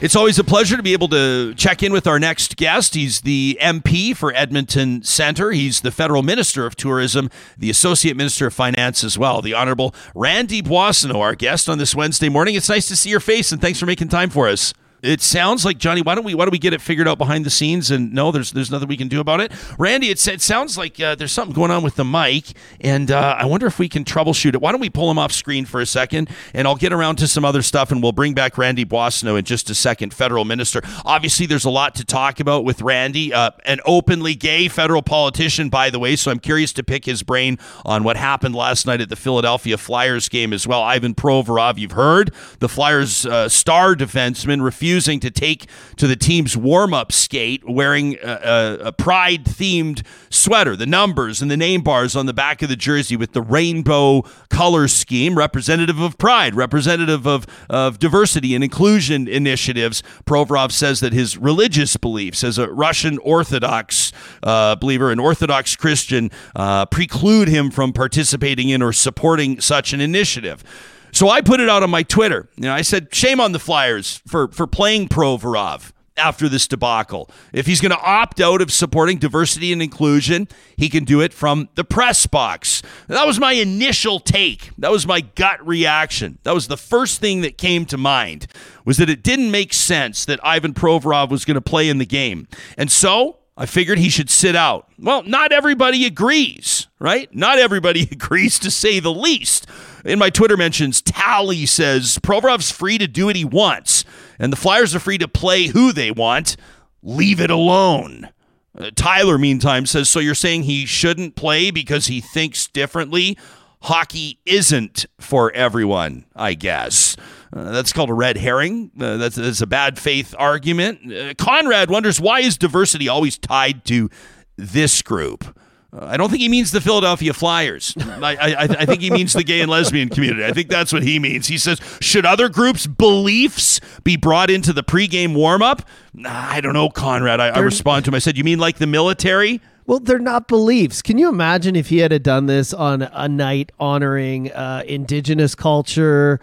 It's always a pleasure to be able to check in with our next guest. He's the MP for Edmonton Centre. He's the federal minister of tourism, the associate minister of finance as well, the honorable Randy Boissonnault, our guest on this Wednesday morning. It's nice to see your face and thanks for making time for us. It sounds like Johnny. Why don't we? Why don't we get it figured out behind the scenes? And no, there's there's nothing we can do about it. Randy, it, it sounds like uh, there's something going on with the mic, and uh, I wonder if we can troubleshoot it. Why don't we pull him off screen for a second, and I'll get around to some other stuff, and we'll bring back Randy Boissonnault in just a second. Federal minister. Obviously, there's a lot to talk about with Randy, uh, an openly gay federal politician, by the way. So I'm curious to pick his brain on what happened last night at the Philadelphia Flyers game as well. Ivan Provorov, you've heard the Flyers uh, star defenseman refusing to take to the team's warm up skate wearing a, a, a pride themed sweater, the numbers and the name bars on the back of the jersey with the rainbow color scheme, representative of pride, representative of, of diversity and inclusion initiatives. Provorov says that his religious beliefs as a Russian Orthodox uh, believer, an Orthodox Christian, uh, preclude him from participating in or supporting such an initiative. So I put it out on my Twitter. You know, I said, shame on the Flyers for, for playing Provorov after this debacle. If he's going to opt out of supporting diversity and inclusion, he can do it from the press box. That was my initial take. That was my gut reaction. That was the first thing that came to mind was that it didn't make sense that Ivan Provorov was going to play in the game. And so I figured he should sit out. Well, not everybody agrees, right? Not everybody agrees to say the least in my Twitter mentions, Tally says Provorov's free to do what he wants, and the Flyers are free to play who they want. Leave it alone. Uh, Tyler, meantime, says, So you're saying he shouldn't play because he thinks differently? Hockey isn't for everyone, I guess. Uh, that's called a red herring. Uh, that's, that's, a bad faith argument. Uh, Conrad wonders why is diversity always tied to this group? Uh, I don't think he means the Philadelphia Flyers. I, I, I, think he means the gay and lesbian community. I think that's what he means. He says, should other groups' beliefs be brought into the pregame warm up? I don't know, Conrad. I, I respond to him. I said, you mean like the military? Well, they're not beliefs. Can you imagine if he had done this on a night honoring uh, indigenous culture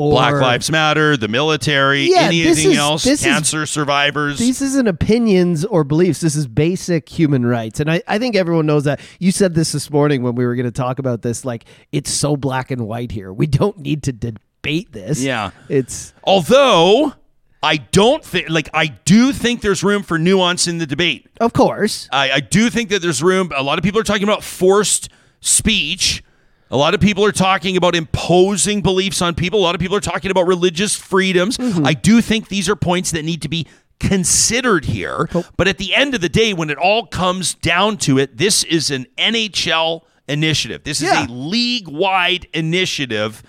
or Black Lives Matter, the military, Yeah, anything is- else, this is- cancer survivors. This isn't opinions or beliefs. This is basic human rights. And I, I think everyone knows that. You said this this morning when we were going to talk about this. Like, it's so black and white here. We don't need to debate this. Yeah. It's, Although I don't think, like, I do think there's room for nuance in the debate. of course. I, I do think that there's room. A lot of people are talking about forced speech. A lot of people are talking about imposing beliefs on people. A lot of people are talking about religious freedoms. Mm-hmm. I do think these are points that need to be considered here. But at the end of the day, when it all comes down to it, this is an NHL initiative. This is Yeah. a league wide initiative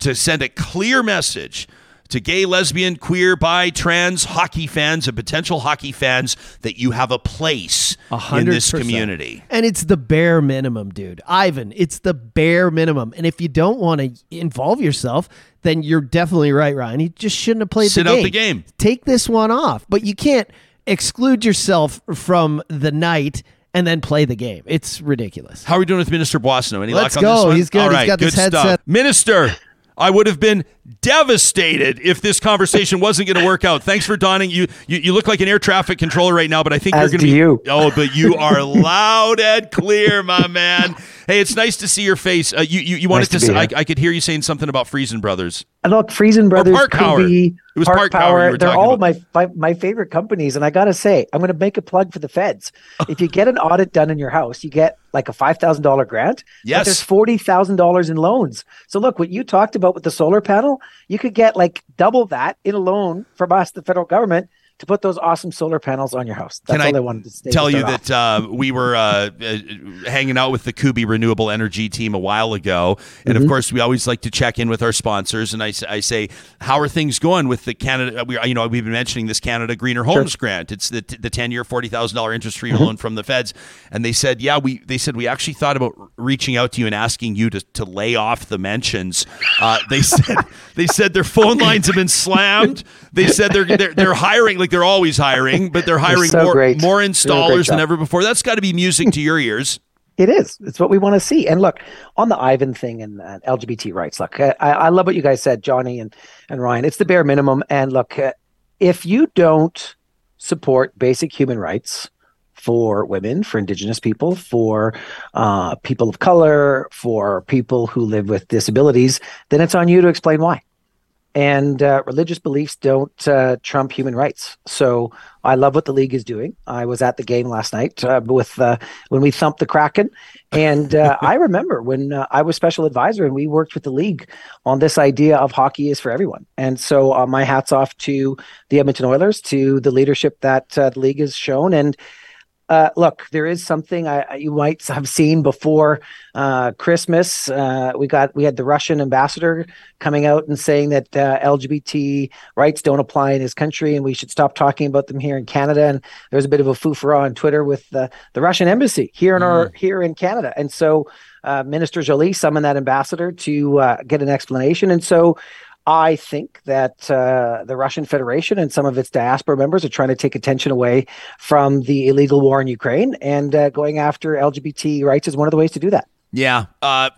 to send a clear message to gay, lesbian, queer, bi, trans hockey fans and potential hockey fans that you have a place A in this community. And it's the bare minimum, dude. Ivan, it's the bare minimum. And if you don't want to involve yourself, then you're definitely right, Ryan. You just shouldn't have played Sit the game. Sit out the game. Take this one off. But you can't exclude yourself from the night and then play the game. It's ridiculous. How are we doing with Minister Boissonnault? Any Let's luck on this go. one? He's good. All He's right, got good this stuff. headset. Minister, I would have been devastated if this conversation wasn't going to work out. Thanks for donning. You, you you look like an air traffic controller right now, but I think As you're going to be. you. Oh, but you are loud and clear, my man. Hey, it's nice to see your face. Uh, you you, you wanted Nice to. to say, I. I could hear you saying something about Freson Brothers. And look, Freson Brothers, Park Power. It was Park Power you were They're all about. my, my my favorite companies. And I gotta say, I'm gonna make a plug for the feds. if you get an audit done in your house, you get like a five thousand dollar grant. but Yes. there's forty thousand dollars in loans. So look, what you talked about with the solar panel, you could get like double that in a loan from us, the federal government, to put those awesome solar panels on your house. That's Can all I I wanted to say. tell you that uh, we were uh, uh, hanging out with the Kuby Renewable Energy team a while ago, and Mm-hmm. of course, we always like to check in with our sponsors. And I say, how are things going with the Canada? We, you know, we've been mentioning this Canada Greener Homes Grant. It's the the ten year, forty thousand dollar interest free Mm-hmm. loan from the feds, and they said, yeah, we they said we actually thought about reaching out to you and asking you to, to lay off the mentions. Uh, they said they said their phone lines have been slammed. They said they're they're, they're hiring like they're always hiring, but they're hiring so more great. more They're doing a great installers than ever before. That's got to be music to your ears. It is. It's what we want to see. And look, on the Ivan thing and uh, LGBT rights, look, I, I love what you guys said, Johnny and, and Ryan. It's the bare minimum. And look, uh, if you don't support basic human rights for women, for Indigenous people, for uh, people of color, for people who live with disabilities, then it's on you to explain why. And uh, religious beliefs don't uh, trump human rights. So I love what the league is doing. I was at the game last night uh, with uh, when we thumped the Kraken, and uh, I remember when uh, I was special advisor and we worked with the league on this idea of hockey is for everyone. And so uh, my hats off to the Edmonton Oilers, to the leadership that uh, the league has shown, and uh, look, there is something I, I- you might have seen before uh, Christmas. Uh, we got we had the Russian ambassador coming out and saying that uh, LGBT rights don't apply in his country, and we should stop talking about them here in Canada. And there was a bit of a foofara on Twitter with the the Russian embassy here in our here in Canada, and so uh, Minister Joly summoned that ambassador to uh, get an explanation, and so. I think that uh, the Russian Federation and some of its diaspora members are trying to take attention away from the illegal war in Ukraine, and uh, going after LGBT rights is one of the ways to do that. Yeah. Uh,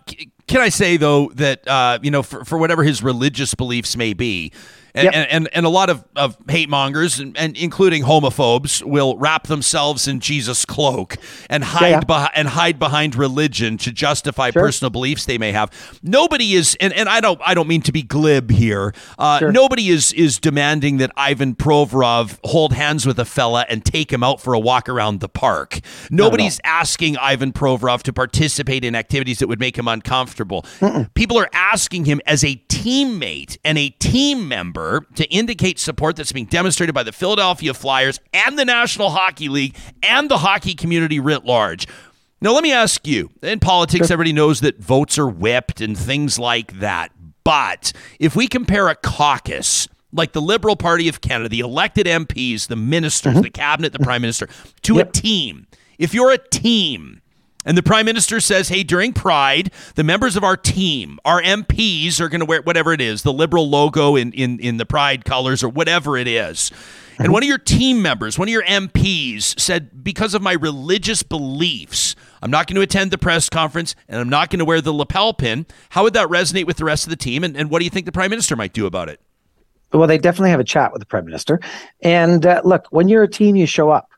can I say though that uh, you know for, for whatever his religious beliefs may be, and Yep. and, and, and a lot of, of hate mongers and, and including homophobes will wrap themselves in Jesus cloak and hide yeah. behi- and hide behind religion to justify Sure. personal beliefs they may have. Nobody is and, and I don't I don't mean to be glib here. Uh, Sure. Nobody is is demanding that Ivan Provorov hold hands with a fella and take him out for a walk around the park. Nobody's asking Ivan Provorov to participate in activities that would make him uncomfortable. People are asking him as a teammate and a team member to indicate support that's being demonstrated by the Philadelphia Flyers and the National Hockey League and the hockey community writ large. Now, let me ask you in politics, everybody knows that votes are whipped and things like that. But if we compare a caucus, like the Liberal Party of Canada, the elected MPs, the ministers, mm-hmm. the cabinet, the prime minister, to a team, if you're a team, and the prime minister says, hey, during Pride, the members of our team, our MPs, are going to wear whatever it is, the liberal logo in, in, in the Pride colors or whatever it is. and one of your team members, one of your MPs, said, because of my religious beliefs, I'm not going to attend the press conference and I'm not going to wear the lapel pin. How would that resonate with the rest of the team? And, and what do you think the prime minister might do about it? Well, they definitely have a chat with the prime minister. And uh, look, when you're a team, you show up.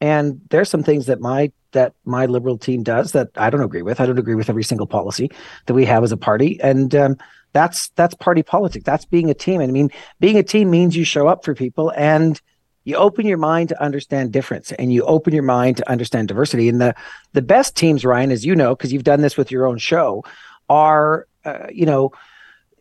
And there's some things that my that my liberal team does that I don't agree with. I don't agree with every single policy that we have as a party, and um, that's that's party politics. That's being a team. And I mean, being a team means you show up for people and you open your mind to understand difference and you open your mind to understand diversity. And the the best teams, Ryan, as you know, because you've done this with your own show, are uh, you know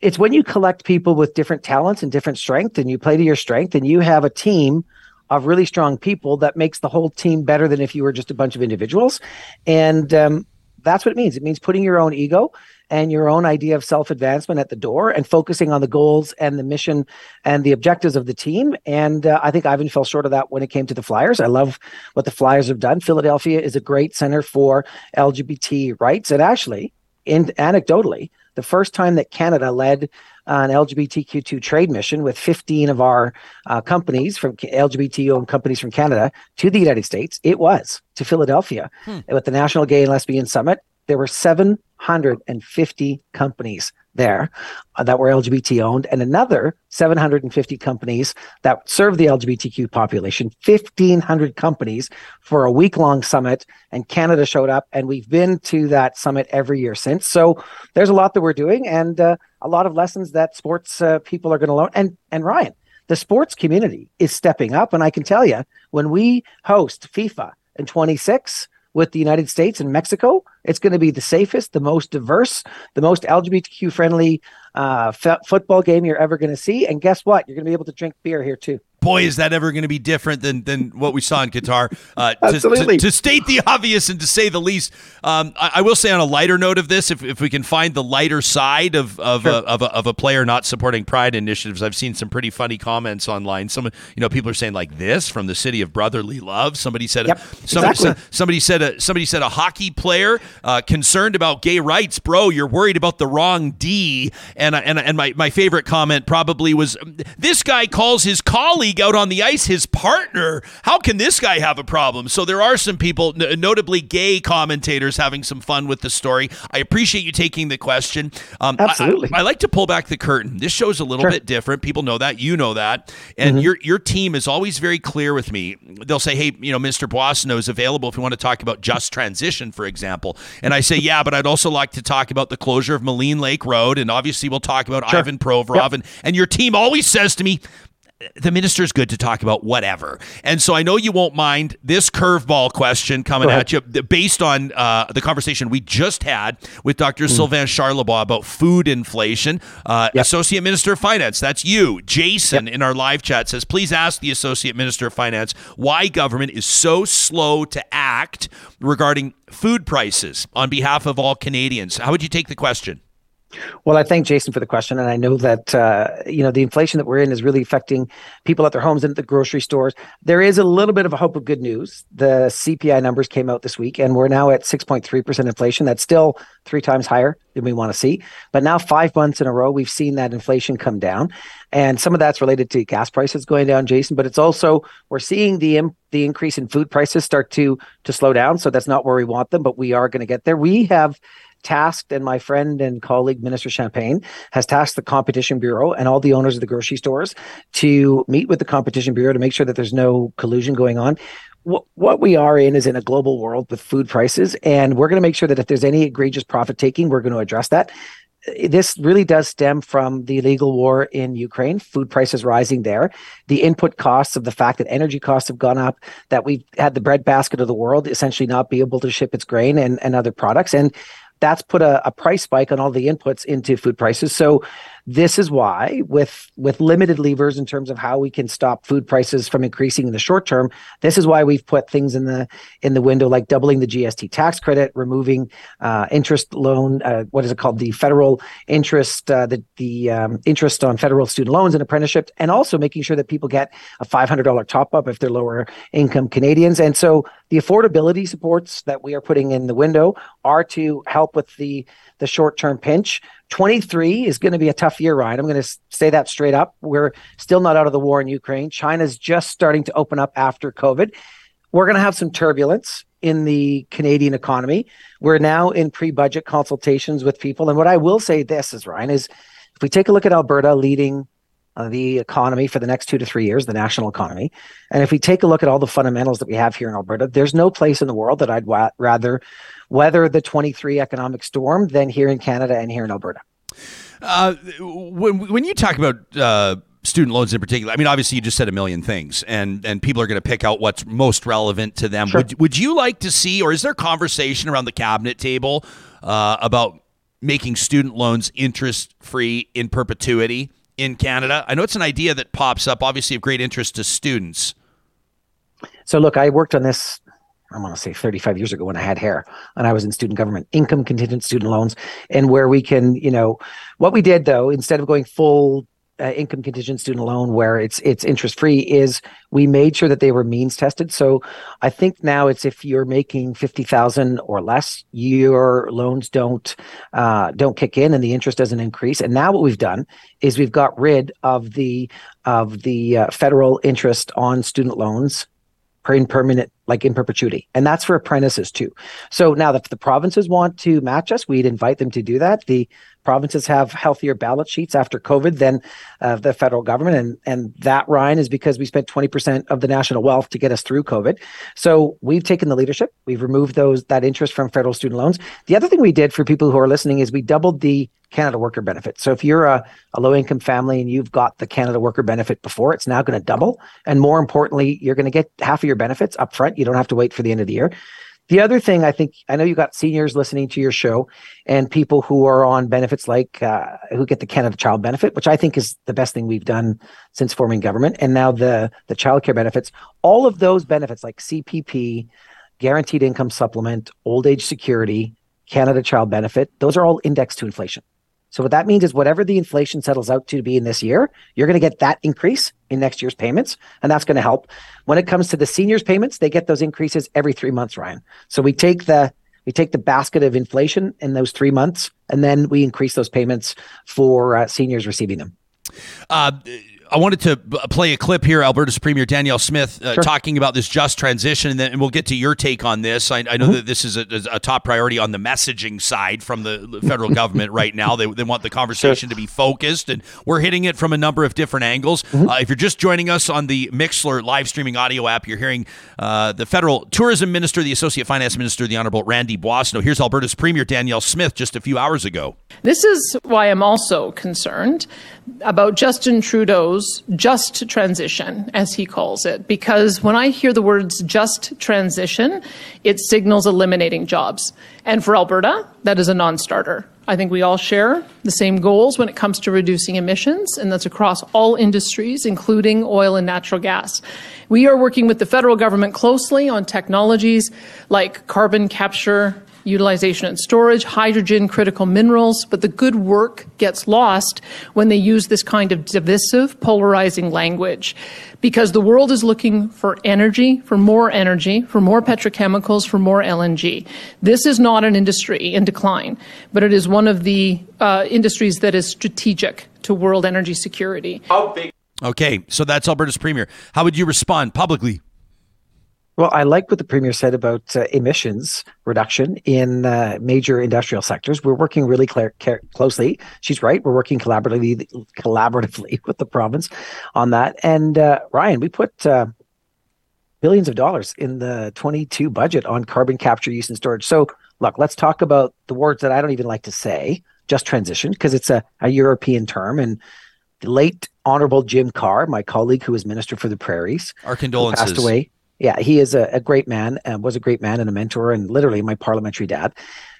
it's when you collect people with different talents and different strength and you play to your strength and you have a team of really strong people that makes the whole team better than if you were just a bunch of individuals and um, that's what it means it means putting your own ego and your own idea of self advancement at the door and focusing on the goals and the mission and the objectives of the team. And uh, I think Ivan fell short of that when it came to the Flyers. I love what the Flyers have done. Philadelphia is a great center for LGBT rights. And actually, in anecdotally, the first time that Canada led an LGBTQ2 trade mission with 15 of our uh, companies from LGBT owned companies from Canada to the United States, it was to Philadelphia hmm. with the National Gay and Lesbian Summit. There were 750 companies there uh, that were LGBT owned, and another 750 companies that serve the LGBTQ population, 1,500 companies for a week long summit. And Canada showed up, and we've been to that summit every year since. So there's a lot that we're doing, and uh, a lot of lessons that sports uh, people are going to learn. And and Ryan, the sports community is stepping up, and I can tell you when we host FIFA in 26 with the United States and Mexico. It's going to be the safest, the most diverse, the most LGBTQ friendly uh, f- football game you're ever going to see. And guess what? You're going to be able to drink beer here too boy, is that ever going to be different than than what we saw in Qatar? Uh, Absolutely. To, to, to, state the obvious and to say the least, um, I, I, will say on a lighter note of this, if, if we can find the lighter side of of, sure. a, of, a, of a player not supporting Pride initiatives, I've seen some pretty funny comments online. Some you know people are saying like this from the city of brotherly love. Somebody said yep, somebody exactly. said somebody said a, somebody said a hockey player uh, concerned about gay rights, bro. You're worried about the wrong D. And and and my my favorite comment probably was this guy calls his colleague out on the ice his partner. How can this guy have a problem? So there are some people, notably gay commentators, having some fun with the story. I appreciate you taking the question. Um, Absolutely. I, I, like to pull back the curtain. This show's a little sure. bit different. People know that. You know that. And mm-hmm. your your team is always very clear with me. They'll say, "Hey, you know, Mr. Boissonnault is available if you want to talk about just transition, for example." And I say, "Yeah, but I'd also like to talk about the closure of Maligne Lake Road, and obviously we'll talk about sure. Ivan Provorov." Yep. And, and your team always says to me, the minister's good to talk about whatever. And so I know you won't mind this curveball question coming at you based on uh, the conversation we just had with Dr. Mm. Sylvain Charlebois about food inflation. Uh, yep. Associate Minister of Finance, that's you. Jason yep. in our live chat says, please ask the Associate Minister of Finance why government is so slow to act regarding food prices on behalf of all Canadians. How would you take the question? Well, I thank Jason for the question, and I know that uh, you know the inflation that we're in is really affecting people at their homes and at the grocery stores. There is a little bit of a hope of good news. The CPI numbers came out this week, and we're now at six point three percent inflation. That's still three times higher than we want to see, but now five months in a row we've seen that inflation come down, and some of that's related to gas prices going down, Jason. But it's also we're seeing the the increase in food prices start to to slow down. So that's not where we want them, but we are going to get there. We have tasked, and my friend and colleague, Minister Champagne, has tasked the Competition Bureau and all the owners of the grocery stores to meet with the Competition Bureau to make sure that there's no collusion going on. What, we are in is in a global world with food prices, and we're going to make sure that if there's any egregious profit taking, we're going to address that this really does stem from the illegal war in Ukraine, food prices rising there, the input costs of the fact that energy costs have gone up, that we've had the breadbasket of the world essentially not be able to ship its grain and, and other products. And that's put a, a price spike on all the inputs into food prices. So this is why, with with limited levers in terms of how we can stop food prices from increasing in the short term, this is why we've put things in the in the window like doubling the GST tax credit, removing uh, interest loan, uh, what is it called, the federal interest, uh, the the um, interest on federal student loans and apprenticeship, and also making sure that people get a five hundred dollar top up if they're lower income Canadians. And so the affordability supports that we are putting in the window are to help with the the short term pinch. 23 is going to be a tough year, Ryan. I'm going to say that straight up. We're still not out of the war in Ukraine. China's just starting to open up after COVID. We're going to have some turbulence in the Canadian economy. We're now in pre-budget consultations with people, and what I will say this is Ryan is if we take a look at Alberta leading uh, the economy for the next two to three years, the national economy. And if we take a look at all the fundamentals that we have here in Alberta, there's no place in the world that I'd wa- rather weather the 23 economic storm than here in Canada and here in Alberta. Uh, when when you talk about uh, student loans in particular, I mean, obviously you just said a million things, and and people are going to pick out what's most relevant to them. Sure. Would would you like to see, or is there conversation around the cabinet table uh, about making student loans interest free in perpetuity in Canada? I know it's an idea that pops up, obviously of great interest to students. So look, I worked on this. I want to say 35 years ago when I had hair and I was in student government, income contingent student loans, and where we can, you know, what we did though, instead of going full uh, income contingent student loan where it's it's interest free is we made sure that they were means tested. So i think now it's if you're making 50000 or less your loans don't uh, don't kick in and the interest doesn't increase. And now what we've done is we've got rid of the of the uh, federal interest on student loans in permanent like in perpetuity. And that's for apprentices too. So now if the provinces want to match us we'd invite them to do that. The provinces have healthier balance sheets after covid than uh, the federal government and and that ryan is because we spent 20% of the national wealth to get us through covid so we've taken the leadership we've removed those that interest from federal student loans the other thing we did for people who are listening is we doubled the Canada Worker Benefit. So if you're a, a low income family and you've got the Canada Worker Benefit before, it's now going to double. And more importantly, you're going to get half of your benefits up front. You don't have to wait for the end of the year. The other thing I think I know you got seniors listening to your show and people who are on benefits like uh, who get the Canada Child Benefit, which I think is the best thing we've done since forming government, and now the the child care benefits. All of those benefits like CPP, Guaranteed Income Supplement, Old Age Security, Canada Child Benefit, those are all indexed to inflation. So what that means is whatever the inflation settles out to be in this year, you're going to get that increase in next year's payments, and that's going to help. When it comes to the seniors payments, they get those increases every three months, Ryan. So we take the we take the basket of inflation in those three months, and then we increase those payments for uh, seniors receiving them. Uh, I wanted to play a clip here, Alberta's Premier Danielle Smith uh, Sure. talking about this just transition, and then and we'll get to your take on this. I, I know Mm-hmm. that this is a, a top priority on the messaging side from the federal government right now. They, they want the conversation to be focused, and we're hitting it from a number of different angles. Mm-hmm. Uh, if you're just joining us on the Mixlr live streaming audio app, you're hearing uh, the federal tourism minister, the associate finance minister, the Honorable Randy Boissonnault. Here's Alberta's Premier Danielle Smith just a few hours ago. This is why I'm also concerned about Justin Trudeau's just transition, as he calls it, because when I hear the words just transition, it signals eliminating jobs. And for Alberta, that is a non starter. I think we all share the same goals when it comes to reducing emissions, and that's across all industries, including oil and natural gas. We are working with the federal government closely on technologies like carbon capture, utilization and storage, hydrogen, critical minerals, but the good work gets lost when they use this kind of divisive, polarizing language. Because the world is looking for energy, for more energy, for more petrochemicals, for more LNG. This is not an industry in decline, but it is one of the uh, industries that is strategic to world energy security. Okay, so that's Alberta's Premier. How would you respond publicly? Well, I like what the premier said about uh, emissions reduction in uh, major industrial sectors. We're working really clear, care, closely. She's right. We're working collaboratively, collaboratively with the province on that. And uh, Ryan, we put uh, billions of dollars in the 22 budget on carbon capture, use, and storage. So, look, let's talk about the words that I don't even like to say, just transition, because it's a, a European term. And the late Honorable Jim Carr, my colleague who was Minister for the Prairies, Our condolences. passed away. Yeah, he is a, a great man, uh, was a great man and a mentor, and literally my parliamentary dad.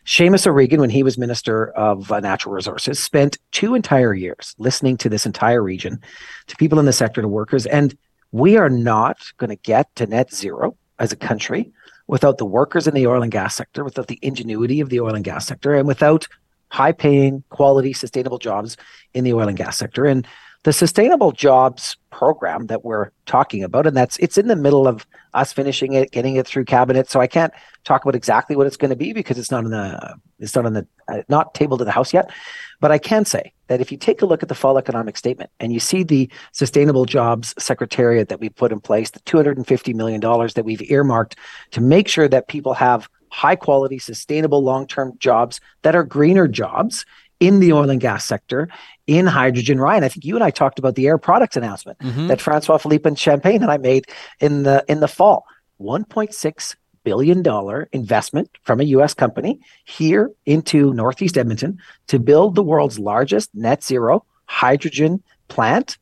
Seamus O'Regan, when he was Minister of uh, Natural Resources, spent two entire years listening to this entire region, to people in the sector, to workers. And we are not going to get to net zero as a country without the workers in the oil and gas sector, without the ingenuity of the oil and gas sector, and without high paying, quality, sustainable jobs in the oil and gas sector. And the sustainable jobs program that we're talking about, and that's it's in the middle of us finishing it, getting it through cabinet. So I can't talk about exactly what it's going to be because it's not in the it's not on the uh, not tabled to the house yet. But I can say that if you take a look at the fall economic statement and you see the sustainable jobs secretariat that we put in place, the $250 million that we've earmarked to make sure that people have high quality, sustainable long term jobs that are greener jobs in the oil and gas sector in hydrogen. Ryan, I think you and I talked about the Air Products announcement Mhm. that Francois Philippe and Champagne and I made in the in the fall. 1.6 billion dollar investment from a US company here into Northeast Edmonton to build the world's largest net zero hydrogen plant.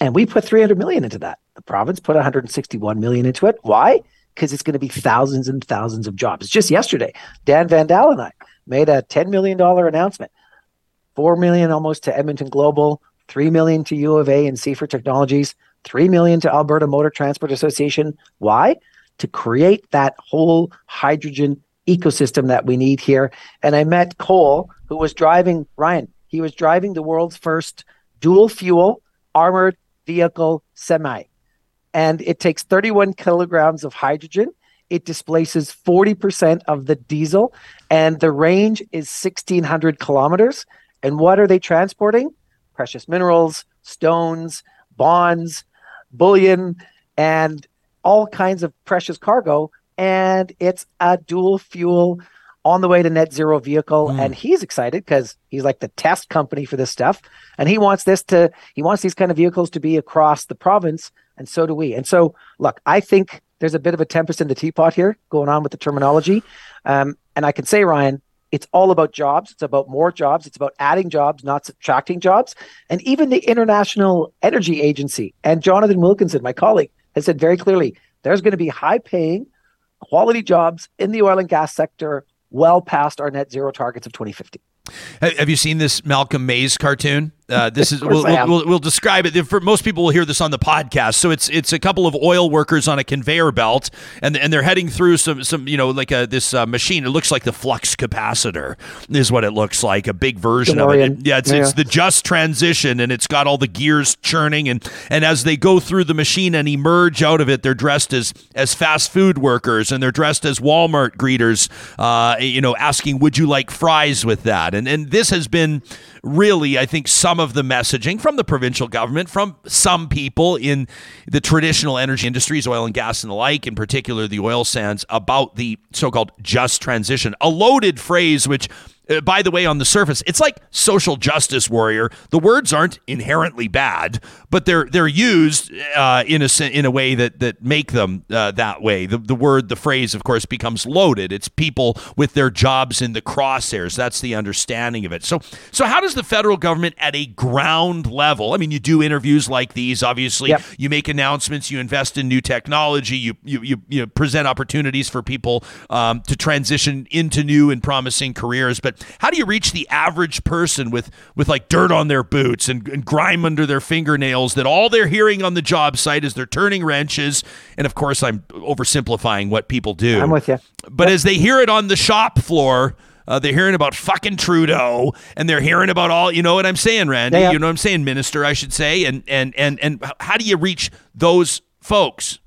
And we put 300 million into that. The province put 161 million into it. Why? Because it's going to be thousands and thousands of jobs. Just yesterday, Dan Vandal and I made a $10 million announcement. 4 million almost to Edmonton Global, 3 million to U of A and Seaford Technologies, 3 million to Alberta Motor Transport Association. Why? To create that whole hydrogen ecosystem that we need here. And I met Cole, who was driving, Ryan, he was driving the world's first dual fuel armored vehicle semi. And it takes 31 kilograms of hydrogen. It displaces 40% of the diesel, and the range is 1,600 kilometers. And what are they transporting? Precious minerals, stones, bonds, bullion, and all kinds of precious cargo. And it's a dual fuel on the way to net zero vehicle. And he's excited because he's like the test company for this stuff. And he wants this to, he wants these kind of vehicles to be across the province. And so do we. And so, look, I think there's a bit of a tempest in the teapot here going on with the terminology. Um, and I can say, Ryan, it's all about jobs. It's about more jobs. It's about adding jobs, not subtracting jobs. And even the International Energy Agency and Jonathan Wilkinson, my colleague, has said very clearly there's going to be high paying, quality jobs in the oil and gas sector well past our net zero targets of 2050. Have you seen this Malcolm Mayes cartoon? Uh, this is we'll, we'll, we'll, describe it. For most people will hear this on the podcast. So it's it's a couple of oil workers on a conveyor belt, and and they're heading through some some you know like a this uh, machine. It looks like the flux capacitor is what it looks like. A big version of it. Yeah, it's Yeah. it's the just transition, and it's got all the gears churning, and and as they go through the machine and emerge out of it, they're dressed as as fast food workers, and they're dressed as Walmart greeters. Uh, you know, asking, "Would you like fries with that?" And and this has been really, I think, some of the messaging from the provincial government, from some people in the traditional energy industries, oil and gas and the like, in particular the oil sands, about the so-called just transition, a loaded phrase which uh, by the way, on the surface, it's like social justice warrior. The words aren't inherently bad, but they're they're used uh, in a in a way that that make them uh, that way. The the word, the phrase, of course, becomes loaded. It's people with their jobs in the crosshairs. That's the understanding of it. So so how does the federal government at a ground level? I mean, you do interviews like these. Obviously, Yep. you make announcements. You invest in new technology. You you you, you present opportunities for people um, to transition into new and promising careers. But how do you reach the average person with with like dirt on their boots and, and grime under their fingernails that all they're hearing on the job site is they're turning wrenches? And of course, I'm oversimplifying what people do. I'm with you. But as they hear it on the shop floor. Uh, they're hearing about fucking Trudeau, and they're hearing about all. You know what I'm saying, Randy? Yeah, yeah. You know what I'm saying, Minister? I should say. And and and and how do you reach those folks?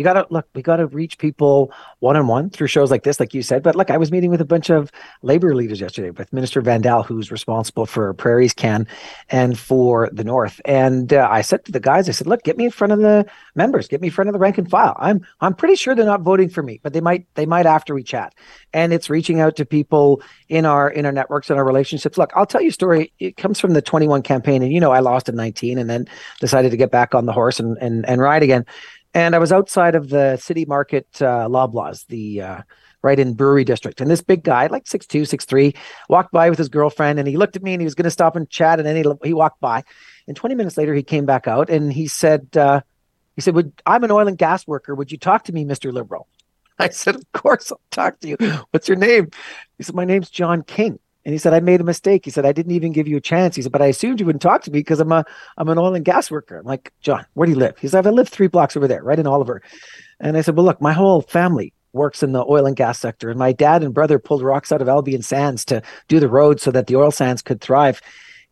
You gotta look we gotta reach people one-on-one through shows like this like you said but look i was meeting with a bunch of labor leaders yesterday with minister vandal who's responsible for PrairiesCan and for the north. And uh, i said to the guys i said look get me in front of the members get me in front of the rank and file. I'm i'm pretty sure they're not voting for me but they might they might after we chat. And it's reaching out to people in our in our networks and our relationships. Look i'll tell you a story. It comes from the 21 campaign and you know i lost in 19 and then decided to get back on the horse and and, and ride again and I was outside of the city market uh, Loblaws, the uh, right in Brewery District, and this big guy, like six two, six three, walked by with his girlfriend, and he looked at me, and he was going to stop and chat, and then he he walked by, and twenty minutes later, he came back out, and he said, uh, he said, "Would I'm an oil and gas worker? Would you talk to me, Mister Liberal?" I said, "Of course, I'll talk to you. What's your name?" He said, "My name's John King." And he said, I made a mistake. He said, I didn't even give you a chance. He said, but I assumed you wouldn't talk to me because I'm a I'm an oil and gas worker. I'm like, John, where do you live? He said, I live three blocks over there, right in Oliver. And I said, Well, look, my whole family works in the oil and gas sector. And my dad and brother pulled rocks out of Albian Sands to do the road so that the oil sands could thrive.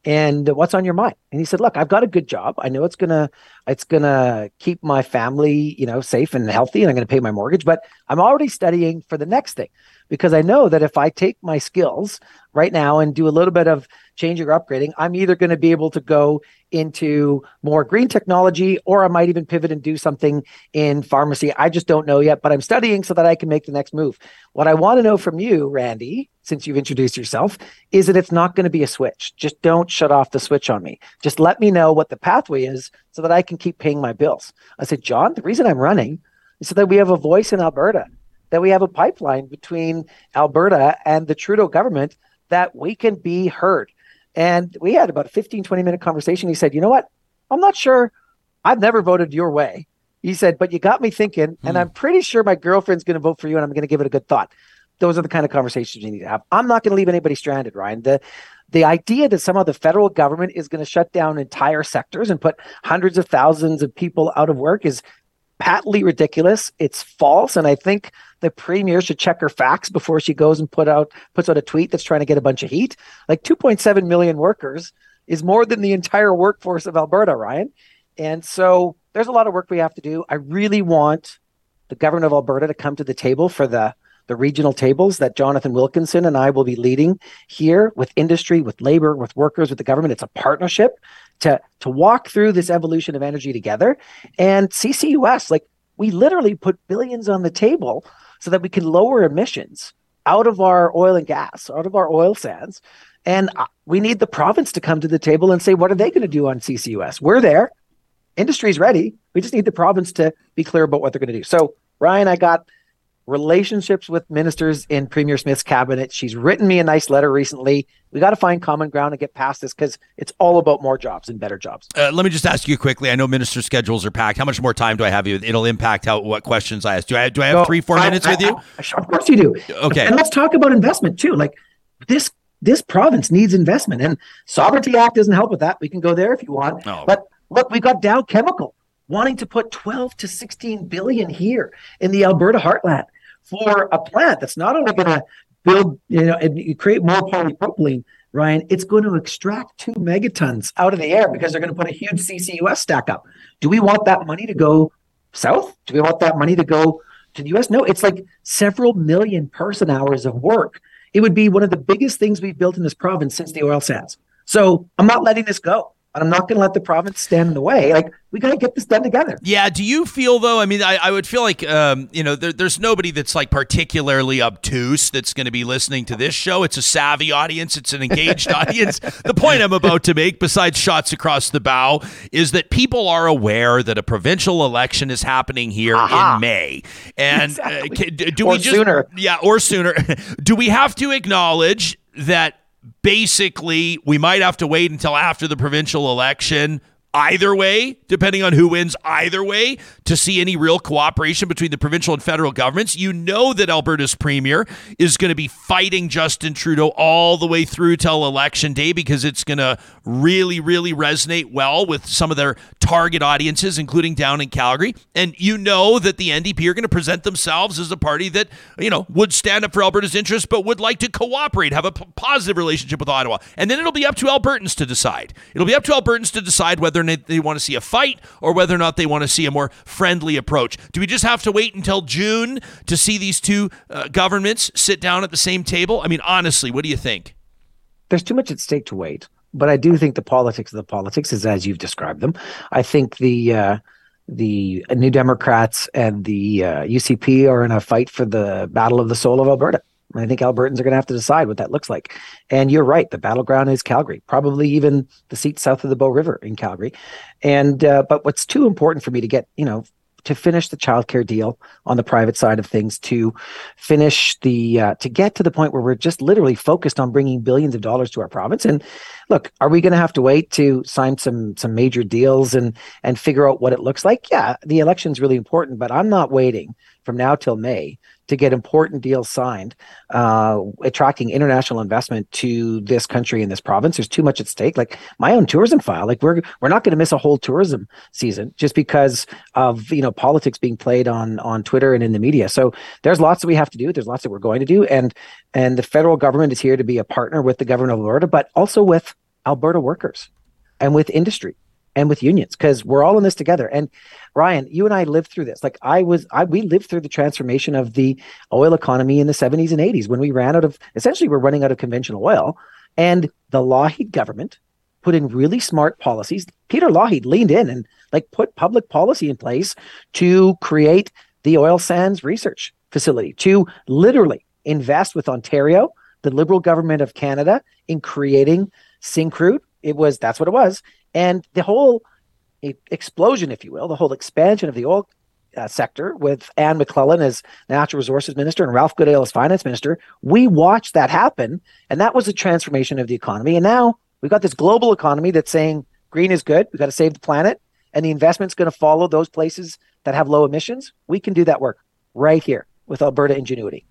and what's on your mind and he said look i've got a good job i know it's gonna it's gonna keep my family you know safe and healthy and i'm gonna pay my mortgage but i'm already studying for the next thing because i know that if i take my skills right now and do a little bit of changing or upgrading i'm either going to be able to go into more green technology or i might even pivot and do something in pharmacy i just don't know yet but i'm studying so that i can make the next move what i want to know from you randy since you've introduced yourself, is that it's not going to be a switch. Just don't shut off the switch on me. Just let me know what the pathway is so that I can keep paying my bills. I said, John, the reason I'm running is so that we have a voice in Alberta, that we have a pipeline between Alberta and the Trudeau government that we can be heard. And we had about a 15, 20 minute conversation. He said, You know what? I'm not sure. I've never voted your way. He said, But you got me thinking, and hmm. I'm pretty sure my girlfriend's going to vote for you, and I'm going to give it a good thought those are the kind of conversations you need to have. I'm not going to leave anybody stranded, Ryan. The the idea that somehow the federal government is going to shut down entire sectors and put hundreds of thousands of people out of work is patently ridiculous. It's false, and I think the premier should check her facts before she goes and put out puts out a tweet that's trying to get a bunch of heat. Like 2.7 million workers is more than the entire workforce of Alberta, Ryan. And so there's a lot of work we have to do. I really want the government of Alberta to come to the table for the the regional tables that Jonathan Wilkinson and I will be leading here with industry, with labor, with workers, with the government. It's a partnership to to walk through this evolution of energy together. And CCUS, like we literally put billions on the table so that we can lower emissions out of our oil and gas, out of our oil sands. And uh, we need the province to come to the table and say, what are they going to do on CCUS? We're there. Industry's ready. We just need the province to be clear about what they're going to do. So, Ryan, I got relationships with ministers in Premier Smith's cabinet. She's written me a nice letter recently. We got to find common ground and get past this because it's all about more jobs and better jobs. Uh, let me just ask you quickly. I know minister schedules are packed. How much more time do I have you? It'll impact how what questions I ask. Do I do I have three four I, minutes I, with you? I, of course you do. Okay. And let's talk about investment too. Like this this province needs investment, and Sovereignty Act doesn't help with that. We can go there if you want. Oh. But look, we've got Dow Chemical wanting to put 12 to 16 billion here in the Alberta heartland for a plant that's not only going to build, you know, and create more polypropylene, Ryan, it's going to extract two megatons out of the air because they're going to put a huge CCUS stack up. Do we want that money to go south? Do we want that money to go to the US? No, it's like several million person hours of work. It would be one of the biggest things we've built in this province since the oil sands. So I'm not letting this go and I'm not going to let the province stand in the way. Like we got to get this done together. Yeah. Do you feel though? I mean, I, I would feel like um, you know, there, there's nobody that's like particularly obtuse that's going to be listening to this show. It's a savvy audience. It's an engaged audience. The point I'm about to make, besides shots across the bow, is that people are aware that a provincial election is happening here Aha. in May, and uh, exactly. uh, do or we just sooner? Yeah, or sooner. do we have to acknowledge that? Basically, we might have to wait until after the provincial election either way, depending on who wins either way, to see any real cooperation between the provincial and federal governments. You know that Alberta's premier is going to be fighting Justin Trudeau all the way through till election day because it's going to really, really resonate well with some of their target audiences, including down in Calgary. And you know that the NDP are going to present themselves as a party that, you know, would stand up for Alberta's interests, but would like to cooperate, have a p- positive relationship with Ottawa. And then it'll be up to Albertans to decide. It'll be up to Albertans to decide whether they want to see a fight or whether or not they want to see a more friendly approach. Do we just have to wait until June to see these two uh, governments sit down at the same table? I mean, honestly, what do you think? There's too much at stake to wait. But I do think the politics of the politics is as you've described them. I think the uh, the New Democrats and the uh, UCP are in a fight for the battle of the soul of Alberta. I think Albertans are going to have to decide what that looks like. And you're right, the battleground is Calgary, probably even the seat south of the Bow River in Calgary. And uh, but what's too important for me to get, you know, to finish the childcare deal on the private side of things, to finish the uh, to get to the point where we're just literally focused on bringing billions of dollars to our province. And look, are we going to have to wait to sign some some major deals and and figure out what it looks like? Yeah, the election's really important, but I'm not waiting from now till May to get important deals signed, uh, attracting international investment to this country and this province. There's too much at stake. Like my own tourism file, like we're we're not going to miss a whole tourism season just because of you know politics being played on on Twitter and in the media. So there's lots that we have to do. There's lots that we're going to do, and and the federal government is here to be a partner with the government of Alberta, but also with Alberta workers and with industry and with unions because we're all in this together. And Ryan, you and I lived through this. Like I was, I we lived through the transformation of the oil economy in the 70s and 80s when we ran out of essentially we're running out of conventional oil, and the Lougheed government put in really smart policies. Peter Lougheed leaned in and like put public policy in place to create the oil sands research facility to literally invest with Ontario, the Liberal government of Canada, in creating Syncrude. It was that's what it was, and the whole explosion, if you will, the whole expansion of the oil uh, sector with Anne McClellan as natural resources minister and Ralph Goodale as finance minister. We watched that happen, and that was a transformation of the economy. And now we've got this global economy that's saying green is good. We've got to save the planet, and the investment's going to follow those places that have low emissions. We can do that work right here with Alberta Ingenuity.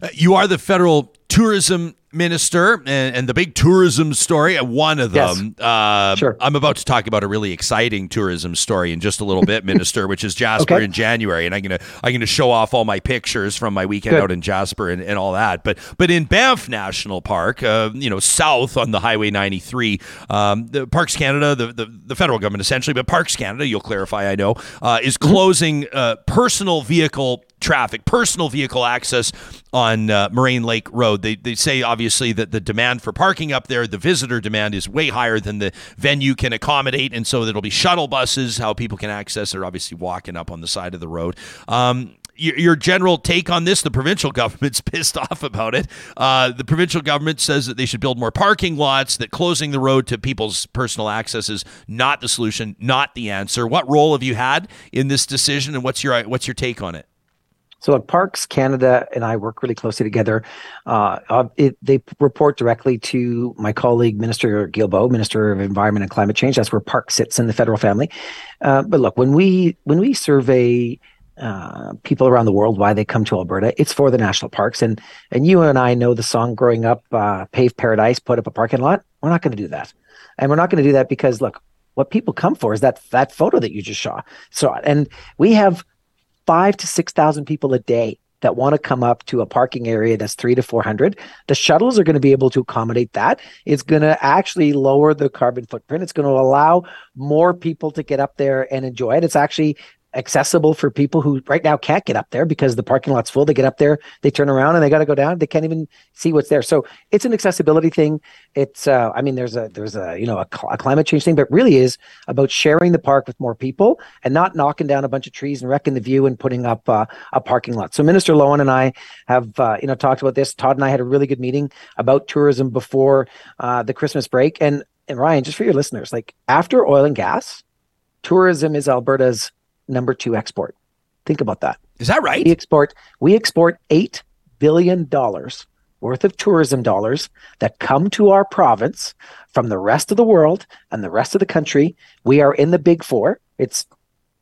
Uh, you are the federal tourism minister and, and, the big tourism story uh, one of them yes. uh, sure. i'm about to talk about a really exciting tourism story in just a little bit minister which is jasper okay. in january and i'm gonna i'm gonna show off all my pictures from my weekend Good. out in jasper and, and all that but but in banff national park uh, you know south on the highway 93 um, the parks canada the, the, the, federal government essentially but parks canada you'll clarify i know uh, is mm-hmm. closing uh, personal vehicle traffic, personal vehicle access on uh, Moraine Lake Road. They, they say, obviously, that the demand for parking up there, the visitor demand is way higher than the venue can accommodate. And so there'll be shuttle buses, how people can access. They're obviously walking up on the side of the road. Um, your, general take on this? The provincial government's pissed off about it. Uh, the provincial government says that they should build more parking lots, that closing the road to people's personal access is not the solution, not the answer. What role have you had in this decision, and what's your what's your take on it? So Parks Canada and I work really closely together. Uh, it, they report directly to my colleague, Minister Guilbeault, Minister of Environment and Climate Change. That's where Park sits in the federal family. Uh, but look, when we when we survey uh, people around the world why they come to Alberta, it's for the national parks. And and you and I know the song growing up, uh, "Pave Paradise," put up a parking lot. We're not going to do that, and we're not going to do that because look, what people come for is that that photo that you just saw. So, and we have five to 6,000 people a day that want to come up to a parking area that's three to 400. The shuttles are going to be able to accommodate that. It's going to actually lower the carbon footprint. It's going to allow more people to get up there and enjoy it. It's actually accessible for people who right now can't get up there because the parking lot's full. They get up there, they turn around, and they got to go down. They can't even see what's there. So it's an accessibility thing. It's, uh, I mean, there's a there's a you know a, a, climate change thing, but really is about sharing the park with more people and not knocking down a bunch of trees and wrecking the view and putting up uh, a parking lot. So Minister Loewen and I have uh, you know talked about this. Todd and I had a really good meeting about tourism before uh, the Christmas break. And and Ryan, just for your listeners, like after oil and gas, tourism is Alberta's number two export. Think about that. Is that right? We export we export eight billion dollars worth of tourism dollars that come to our province from the rest of the world and the rest of the country. We are in the big four. It's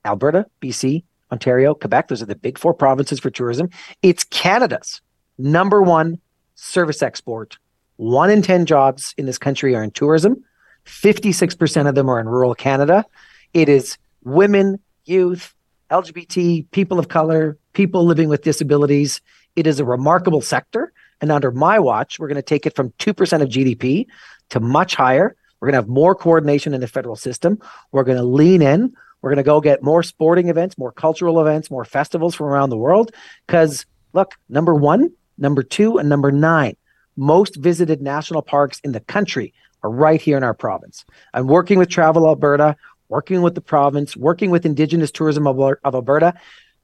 Alberta, BC, Ontario, Quebec. Those are the big four provinces for tourism. It's Canada's number one service export. One in 10 jobs in this country are in tourism. 56% of them are in rural Canada. It is women youth, LGBT, people of color, people living with disabilities. It is a remarkable sector. And under my watch, we're going to take it from 2% of GDP to much higher. We're going to have more coordination in the federal system. We're going to lean in. We're going to go get more sporting events, more cultural events, more festivals from around the world. Because look, number one, number two, and number nine, most visited national parks in the country are right here in our province. I'm working with Travel Alberta working with the province, working with Indigenous tourism of, of Alberta,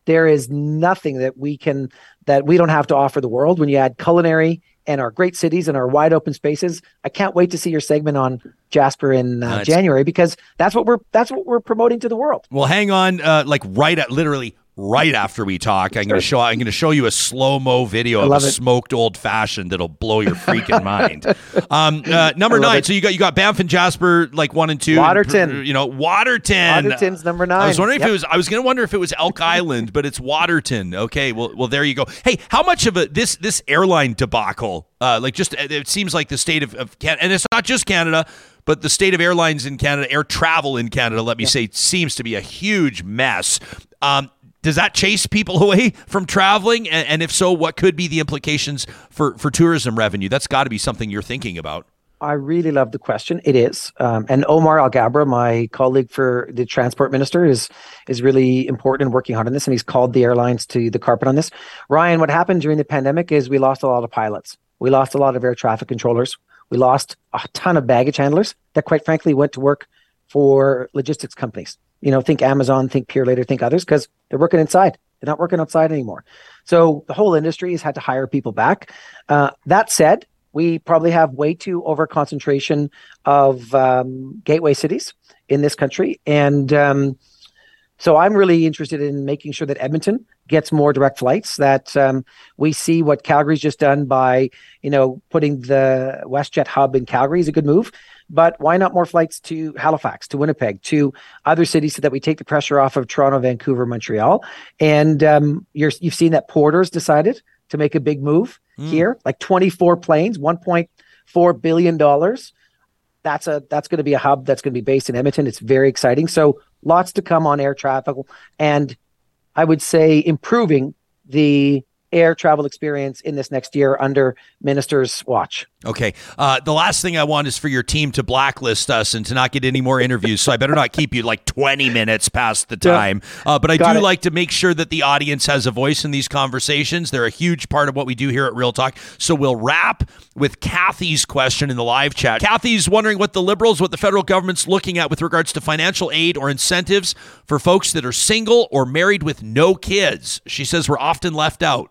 there is nothing that we can that we don't have to offer the world. When you add culinary and our great cities and our wide open spaces, I can't wait to see your segment on Jasper in uh, January because that's what we're that's what we're promoting to the world. Well, hang on, uh, like right at literally right after we talk. I'm going to show I'm going to show you a slow mo video of a it. smoked old fashioned that'll blow your freaking mind. Um, uh, number nine. It. So you got you got Banff and Jasper like one and two. Waterton. you know Waterton. Waterton's number nine. I was wondering yep. if it was. I was going to wonder if it was Elk Island, but it's Waterton. Okay. Well, well, there you go. Hey, how much of a this this airline debacle? Uh, like just it seems like the state of, of Canada, and it's not just Canada but the state of airlines in Canada, air travel in Canada, let me say, seems to be a huge mess. Um, does that chase people away from traveling? And, and if so, what could be the implications for, for tourism revenue? That's got to be something you're thinking about. I really love the question. It is, um, and Omar Alghabra, my colleague for the transport minister, is is really important and working hard on this, and he's called the airlines to the carpet on this. Ryan, what happened during the pandemic is we lost a lot of pilots, we lost a lot of air traffic controllers, we lost a ton of baggage handlers that, quite frankly, went to work for logistics companies. You know, think Amazon, think Purolator, think others, because they're working inside. They're not working outside anymore. So the whole industry has had to hire people back. Uh, that said, we probably have way too over concentration of um, gateway cities in this country. And um, so I'm really interested in making sure that Edmonton gets more direct flights, that um, we see what Calgary's just done by, you know, putting the WestJet hub in Calgary is a good move. But why not more flights to Halifax, to Winnipeg, to other cities so that we take the pressure off of Toronto, Vancouver, Montreal? And um, you're, you've seen that Porter's decided to make a big move mm. here, like 24 planes, 1.4 billion dollars. That's a that's going to be a hub that's going to be based in Edmonton. It's very exciting. So lots to come on air traffic, and I would say improving the air travel experience in this next year under minister's watch. Okay. Uh, the last thing I want is for your team to blacklist us and to not get any more interviews. So I better not keep you like 20 minutes past the time. Uh, but I Got do it. like to make sure that the audience has a voice in these conversations. They're a huge part of what we do here at Real Talk. So we'll wrap with Kathy's question in the live chat. Kathy's wondering what the Liberals, what the federal government's looking at with regards to financial aid or incentives for folks that are single or married with no kids. She says we're often left out.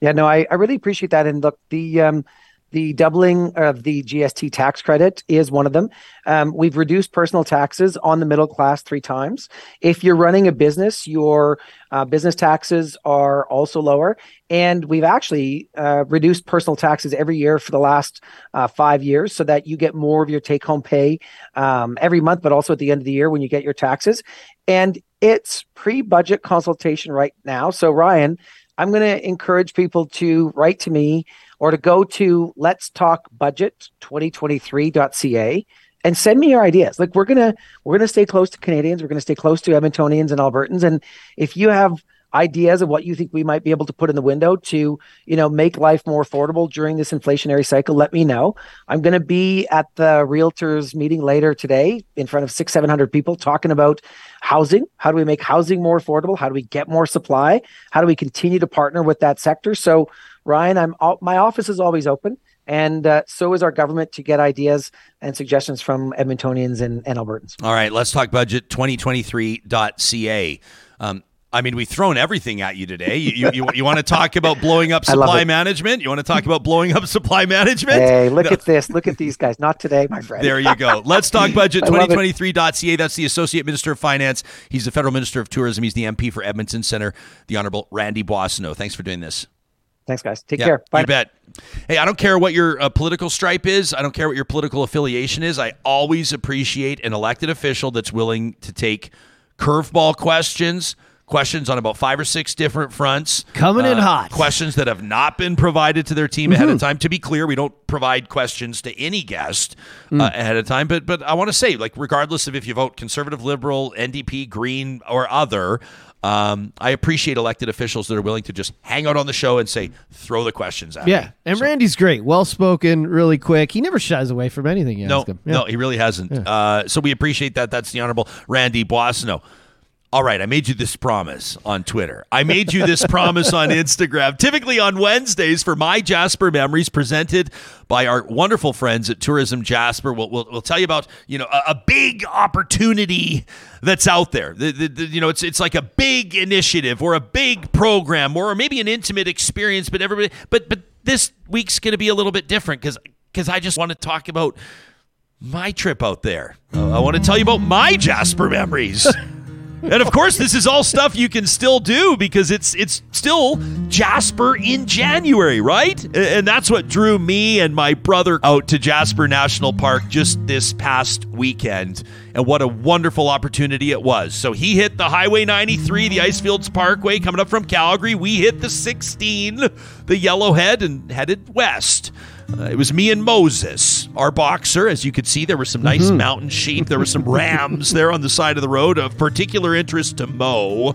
Yeah, no, I, I really appreciate that. And look, the um, the doubling of the GST tax credit is one of them. Um, we've reduced personal taxes on the middle class three times. If you're running a business, your uh, business taxes are also lower. And we've actually uh, reduced personal taxes every year for the last uh, five years so that you get more of your take home pay um, every month, but also at the end of the year when you get your taxes. And it's pre budget consultation right now. So, Ryan, I'm going to encourage people to write to me or to go to let's talk budget 2023.ca and send me your ideas. Like we're going to we're going to stay close to Canadians, we're going to stay close to Edmontonians and Albertans and if you have ideas of what you think we might be able to put in the window to you know make life more affordable during this inflationary cycle let me know. I'm going to be at the realtors meeting later today in front of six seven hundred people talking about housing. How do we make housing more affordable? How do we get more supply? How do we continue to partner with that sector? So ryan i'm my office is always open and uh, so is our government to get ideas and suggestions from Edmontonians and, and Albertans. All right, let's talk budget 2023.ca. Um, I mean, we've thrown everything at you today. You, you, you, you want to talk about blowing up supply management? You want to talk about blowing up supply management? Hey, look no. at this. Look at these guys. Not today, my friend. There you go. Let's talk budget 2023.ca. That's the Associate Minister of Finance. He's the Federal Minister of Tourism. He's the MP for Edmonton Centre, the Honorable Randy Boissonnault. Thanks for doing this. Thanks, guys. Take yeah, care. Bye. You bet. Hey, I don't care what your uh, political stripe is. I don't care what your political affiliation is. I always appreciate an elected official that's willing to take curveball questions – questions on about five or six different fronts. Coming uh, in hot. Questions that have not been provided to their team mm-hmm. ahead of mm-hmm. time. To be clear, we don't provide questions to any guest uh, mm. ahead of time. But but I want to say, like, regardless of if you vote conservative, liberal, NDP, Green, or other, um, I appreciate elected officials that are willing to just hang out on the show and say, throw the questions at yeah. me. and so. Randy's great, well spoken, really quick. He never shies away from anything you no, ask him. Yeah. No, he really hasn't. Yeah. Uh, so we appreciate that. That's the Honorable Randy Boissonnault. All right, I made you this promise on Twitter. I made you this promise on Instagram. Typically on Wednesdays for my Jasper memories, presented by our wonderful friends at Tourism Jasper. We'll, we'll, we'll tell you about you know a, a big opportunity that's out there. The, the, the, you know, it's it's like a big initiative or a big program or maybe an intimate experience. But everybody, but but this week's going to be a little bit different because because I just want to talk about my trip out there. Uh, I want to tell you about my Jasper memories. and of course, this is all stuff you can still do because it's it's still Jasper in January, right? And that's what drew me and my brother out to Jasper National Park just this past weekend. And what a wonderful opportunity it was. So he hit the Highway 93, the Icefields Parkway coming up from Calgary. We hit the 16, the Yellowhead, and headed west. Uh, it was me and Moses, our boxer. As you could see, there were some nice mm-hmm. mountain sheep. There were some rams there on the side of the road of particular interest to Mo.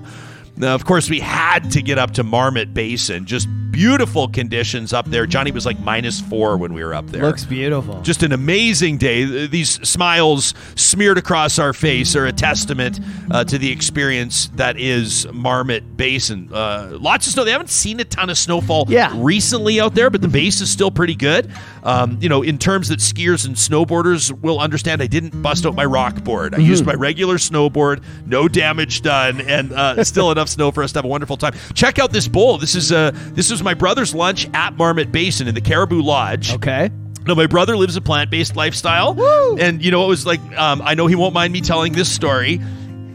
Now, of course, we had to get up to Marmot Basin just beautiful conditions up there. Johnny was like minus four when we were up there. Looks beautiful. Just an amazing day. These smiles smeared across our face are a testament uh, to the experience that is Marmot Basin. Uh, lots of snow. They haven't seen a ton of snowfall Yeah. recently out there, but the base is still pretty good. Um, you know, in terms that skiers and snowboarders will understand, I didn't bust out my rock board. I used my regular snowboard, no damage done, and uh, still enough snow for us to have a wonderful time. Check out this bowl. This is uh, this was my brother's lunch at Marmot Basin in the Caribou Lodge. Okay. No, my brother lives a plant based lifestyle. And, you know, it was like, um, I know he won't mind me telling this story.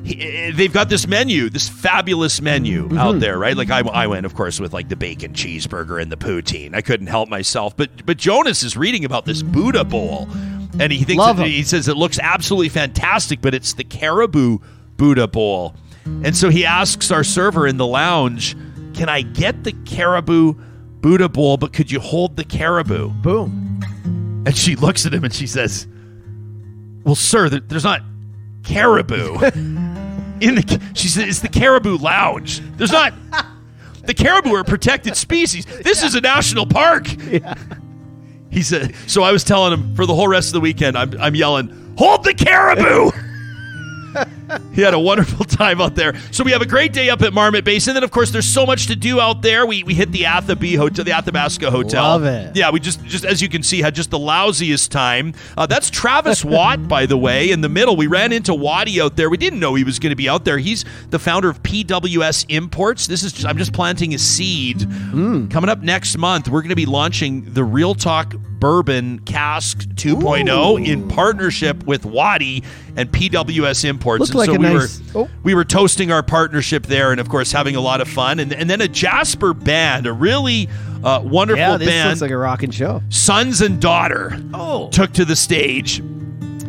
He, they've got this menu, this fabulous menu out there, right? Like I, I went, of course, with like the bacon cheeseburger and the poutine. I couldn't help myself. But but Jonas is reading about this Buddha bowl, and he thinks that- he says it looks absolutely fantastic, but it's the caribou Buddha bowl. And so he asks our server in the lounge, "Can I get the caribou Buddha bowl? But could you hold the caribou?" Boom. And she looks at him and she says, "Well, sir, there's not caribou in the." She said, "It's the caribou lounge. There's not." The caribou are a protected species. This is a national park. He said. So I was telling him for the whole rest of the weekend, I'm, I'm yelling, "Hold the caribou!" he had a wonderful time out there. So we have a great day up at Marmot Basin. And then, of course, there's so much to do out there. We, we hit the Athabee Hotel, the Athabasca Hotel. Love it. Yeah, we just, just as you can see, had just the lousiest time. Uh, that's Travis Watt, by the way, in the middle. We ran into Waddy out there. We didn't know he was going to be out there. He's the founder of PWS Imports. This is, I'm just planting a seed. Coming up next month, we're going to be launching the Real Talk Bourbon Cask 2.0 in partnership with Waddy and PWS Imports. Looked and like so a we nice- were oh. we were toasting our partnership there, and of course having a lot of fun. And, and then a Jasper band, a really uh, wonderful Yeah, this band, looks like a rocking show. sons and daughter, took to the stage.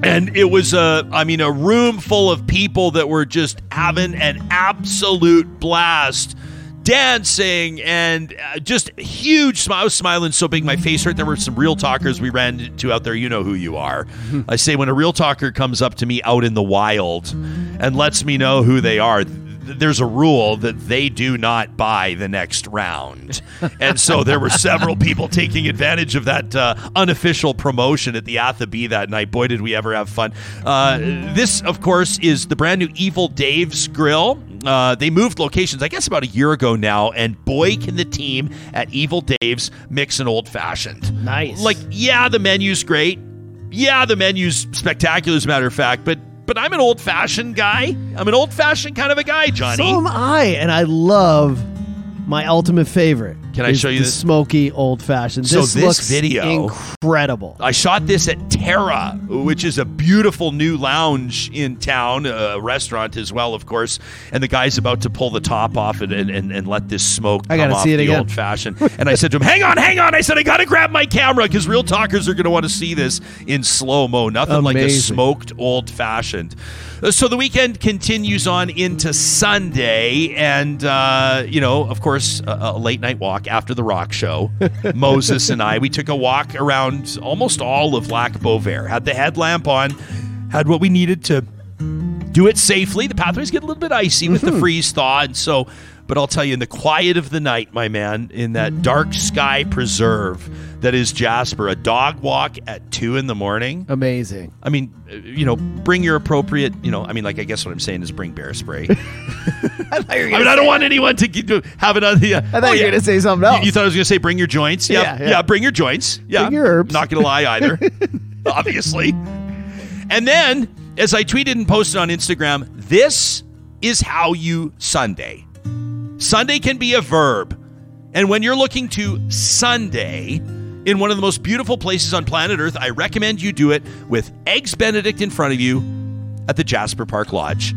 And it was a, I mean, a room full of people that were just having an absolute blast, dancing and uh, just huge smile. I was smiling so big my face hurt. There were some real talkers we ran into out there. You know who you are. I say when a real talker comes up to me out in the wild and lets me know who they are. th- There's a rule that they do not buy the next round. And so there were several people taking advantage of that uh, unofficial promotion at the Athabee that night. Boy, did we ever have fun. Uh, this, of course, is the brand new Evil Dave's Grill. Uh, they moved locations, I guess, about a year ago now, and boy, can the team at Evil Dave's mix an old fashioned. Nice. Like, yeah, the menu's great. Yeah, the menu's spectacular, as a matter of fact, but but I'm an old fashioned guy. I'm an old fashioned kind of a guy, Johnny. So am I, and I love my ultimate favorite. Can I show you the this? smoky old fashioned? So this, this looks video- incredible. I shot this at Terra, which is a beautiful new lounge in town, a restaurant as well, of course. And the guy's about to pull the top off and, and, and, and let this smoke I gotta see it again. old fashioned. And I said to him, "Hang on, hang on!" I said, "I gotta grab my camera because real talkers are gonna want to see this in slow mo. Nothing like a smoked old fashioned." So the weekend continues on into Sunday, and uh, you know, of course, a, a late night walk after the rock show. Moses and I, we took a walk around almost all of Lac Beauvert. Had the headlamp on, had what we needed to do it safely. The pathways get a little bit icy with the mm-hmm. freeze thaw, and so. But I'll tell you, in the quiet of the night, my man, in that dark sky preserve that is Jasper, a dog walk at two in the morning. Amazing. I mean, uh, you know, bring your appropriate, you know, I mean, like, I guess what I'm saying is bring bear spray. I mean, I don't want anyone to, get, to have another. Uh, I thought you were gonna say something else. You, you thought I was going to say bring your joints? Yeah, Yeah, yeah, yeah. bring your joints. Yeah, Bring your herbs. Not going to lie either, obviously. And then, as I tweeted and posted on Instagram, this is how you Sunday. Sunday can be a verb. And when you're looking to Sunday in one of the most beautiful places on planet Earth, I recommend you do it with Eggs Benedict in front of you at the Jasper Park Lodge.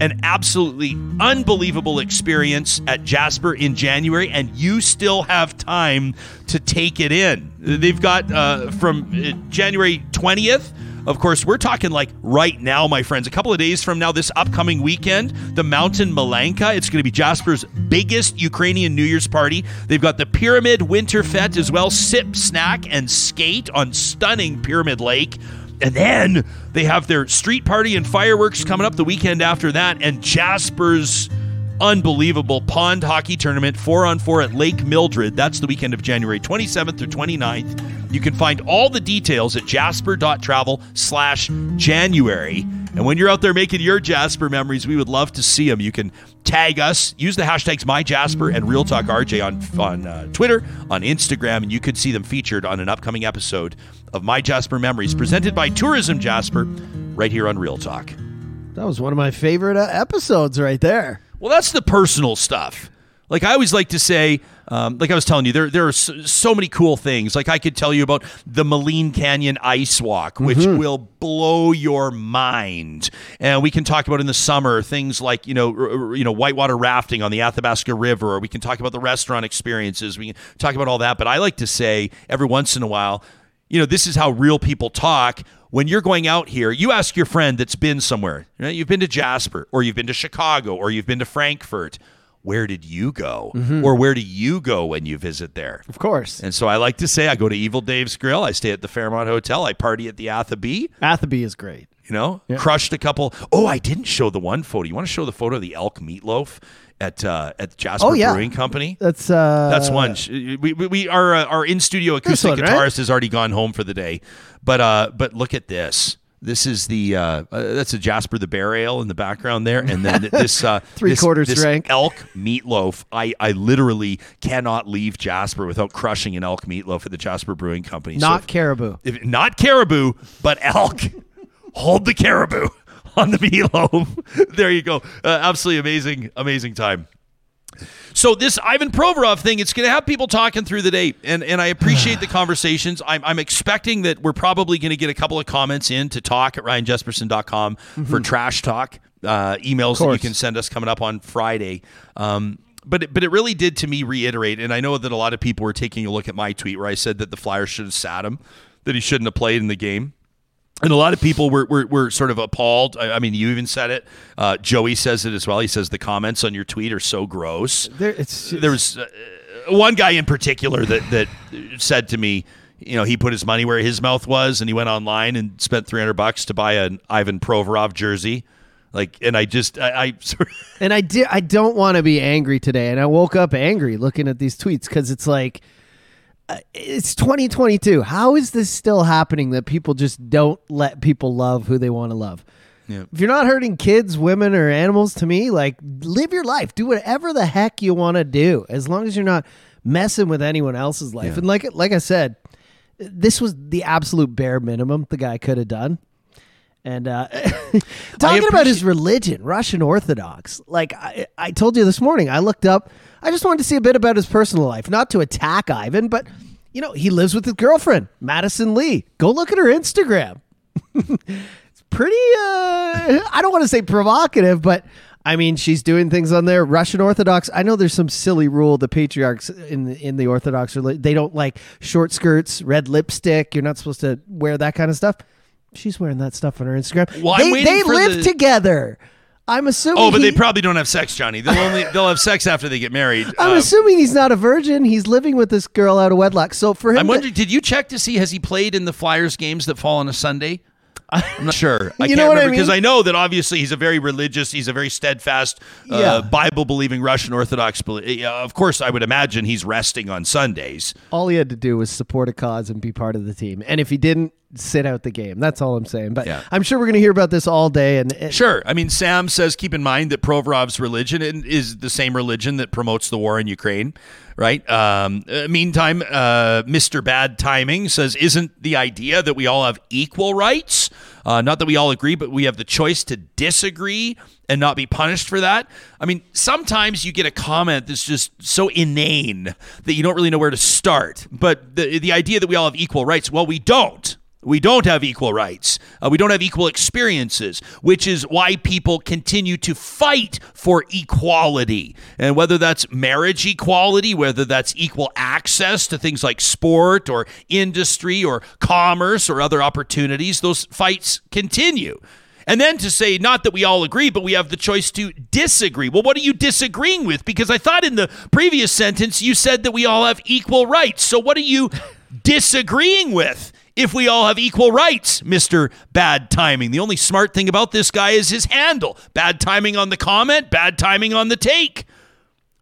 An absolutely unbelievable experience at Jasper in January, and you still have time to take it in. They've got uh, from uh, January 20th. Of course, we're talking like right now, my friends. A couple of days from now, this upcoming weekend, the Mountain Malanka. It's going to be Jasper's biggest Ukrainian New Year's party. They've got the Pyramid Winter Fete as well. Sip, snack, and skate on stunning Pyramid Lake. And then they have their street party and fireworks coming up the weekend after that. And Jasper's unbelievable pond hockey tournament, four on four at Lake Mildred. That's the weekend of January 27th through 29th. You can find all the details at jasper.travel slash January. And when you're out there making your Jasper memories, we would love to see them. You can tag us, use the hashtags MyJasper and Real Talk RJ on, on uh, Twitter, on Instagram, and you could see them featured on an upcoming episode of My Jasper Memories, presented by Tourism Jasper, right here on Real Talk. That was one of my favorite uh, episodes right there. Well, that's the personal stuff. Like I always like to say, um, like I was telling you, there there are so, so, many cool things. Like I could tell you about the Maligne Canyon Ice Walk, which mm-hmm. will blow your mind. And we can talk about in the summer things like you know r- you know whitewater rafting on the Athabasca River, or we can talk about the restaurant experiences. We can talk about all that. But I like to say every once in a while, you know, this is how real people talk when you're going out here, you ask your friend that's been somewhere. You've been to Jasper, or you've been to Chicago, or you've been to Frankfurt. Where did you go? Mm-hmm. Or where do you go when you visit there? Of course. And so I like to say I go to Evil Dave's Grill. I stay at the Fairmont Hotel. I party at the Athabee. Athabee is great. You know, yeah. crushed a couple. Oh, I didn't show the one photo. You want to show the photo of the elk meatloaf? at uh, at Jasper oh, yeah. Brewing Company. That's uh, that's one. We we, we our uh, our in studio acoustic one, guitarist right? has already gone home for the day, but uh, but look at this. This is the uh, uh, that's a Jasper the Bear Ale in the background there, and then this uh, three quarters this strength elk meatloaf. I I literally cannot leave Jasper without crushing an elk meatloaf at the Jasper Brewing Company. Not so if, caribou, if, not caribou, but elk. Hold the caribou. on the meatloaf. there you go. Uh, absolutely amazing, amazing time. So this Ivan Provorov thing, it's going to have people talking through the day, and and I appreciate the conversations. I'm, I'm expecting that we're probably going to get a couple of comments in to talk at ryanjespersen.com mm-hmm. for trash talk uh, emails that you can send us coming up on Friday. Um, but it, but it really did to me reiterate, and I know that a lot of people were taking a look at my tweet where I said that the Flyers should have sat him, that he shouldn't have played in the game and a lot of people were, were, were sort of appalled. I, I, mean, you even said it. Uh, Joey says it as well. He says the comments on your tweet are so gross. There, it's, it's, There's uh, one guy in particular that, that said to me, you know, he put his money where his mouth was, and he went online and spent 300 bucks to buy an Ivan Provorov jersey. Like, and I just, I, I and I did, I don't want to be angry today, and I woke up angry looking at these tweets because it's like uh, it's 2022. How is this still happening that people just don't let people love who they want to love? Yeah. If you're not hurting kids, women, or animals, to me, like live your life. Do whatever the heck you want to do, as long as you're not messing with anyone else's life. Yeah. And like like I said, this was the absolute bare minimum the guy could have done. And uh, talking about his religion, Russian Orthodox. Like I, I told you this morning, I looked up I just wanted to see a bit about his personal life, not to attack Ivan, but you know, he lives with his girlfriend, Madison Lee. Go look at her Instagram. it's pretty uh I don't want to say provocative, but I mean, she's doing things on there. Russian Orthodox. I know there's some silly rule the patriarchs in the, in the Orthodox are they don't like short skirts, red lipstick. You're not supposed to wear that kind of stuff. She's wearing that stuff on her Instagram. Well, they they live the... together. I'm assuming. Oh, but he, they probably don't have sex, Johnny. They'll only they'll have sex after they get married. I'm uh, assuming he's not a virgin. He's living with this girl out of wedlock. So for him, I'm wondering. did you check to see has he played in the Flyers games that fall on a Sunday? I'm not sure. I you can't remember I mean? because I know that obviously he's a very religious, he's a very steadfast, uh, yeah. Bible believing Russian Orthodox. Uh, of course, I would imagine he's resting on Sundays. All he had to do was support a cause and be part of the team. And if he didn't, sit out the game. That's all I'm saying. But yeah. I'm sure we're going to hear about this all day. And, and, sure, I mean, Sam says keep in mind that Provorov's religion is the same religion that promotes the war in Ukraine right? Um, uh, meantime, uh, Mr. Bad Timing says, Isn't the idea that we all have equal rights? Uh, not that we all agree, but we have the choice to disagree and not be punished for that. I mean, sometimes you get a comment that's just so inane that you don't really know where to start. But the, the idea that we all have equal rights, well, we don't. We don't have equal rights. Uh, we don't have equal experiences, which is why people continue to fight for equality. And whether that's marriage equality, whether that's equal access to things like sport or industry or commerce or other opportunities, those fights continue. And then to say, not that we all agree, but we have the choice to disagree. Well, what are you disagreeing with? Because I thought in the previous sentence you said that we all have equal rights. So what are you disagreeing with? If we all have equal rights, Mr. Bad Timing. The only smart thing about this guy is his handle. Bad timing on the comment, bad timing on the take.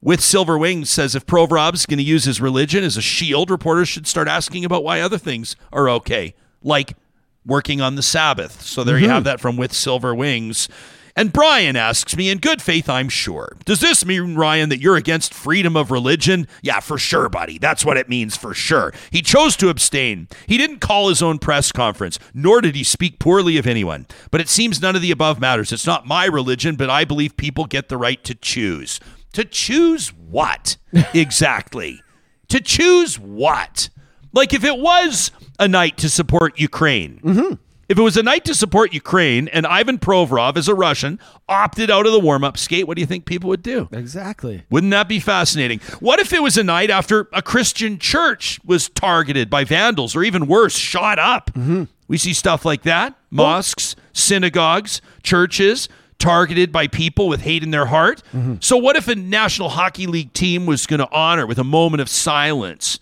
With Silver Wings says if Provorov's going to use his religion as a shield, reporters should start asking about why other things are okay, like working on the Sabbath. So there you have mm-hmm. that from With Silver Wings. And Brian asks me, in good faith, I'm sure. Does this mean, Ryan, that you're against freedom of religion? Yeah, for sure, buddy. That's what it means for sure. He chose to abstain. He didn't call his own press conference, nor did he speak poorly of anyone. But it seems none of the above matters. It's not my religion, but I believe people get the right to choose. To choose what? exactly. To choose what? Like if it was a night to support Ukraine. Mm-hmm. If it was a night to support Ukraine and Ivan Provorov, as a Russian, opted out of the warm up skate, what do you think people would do? Exactly. Wouldn't that be fascinating? What if it was a night after a Christian church was targeted by vandals or even worse, shot up? Mm-hmm. We see stuff like that mosques, synagogues, churches targeted by people with hate in their heart. Mm-hmm. So, what if a National Hockey League team was going to honor with a moment of silence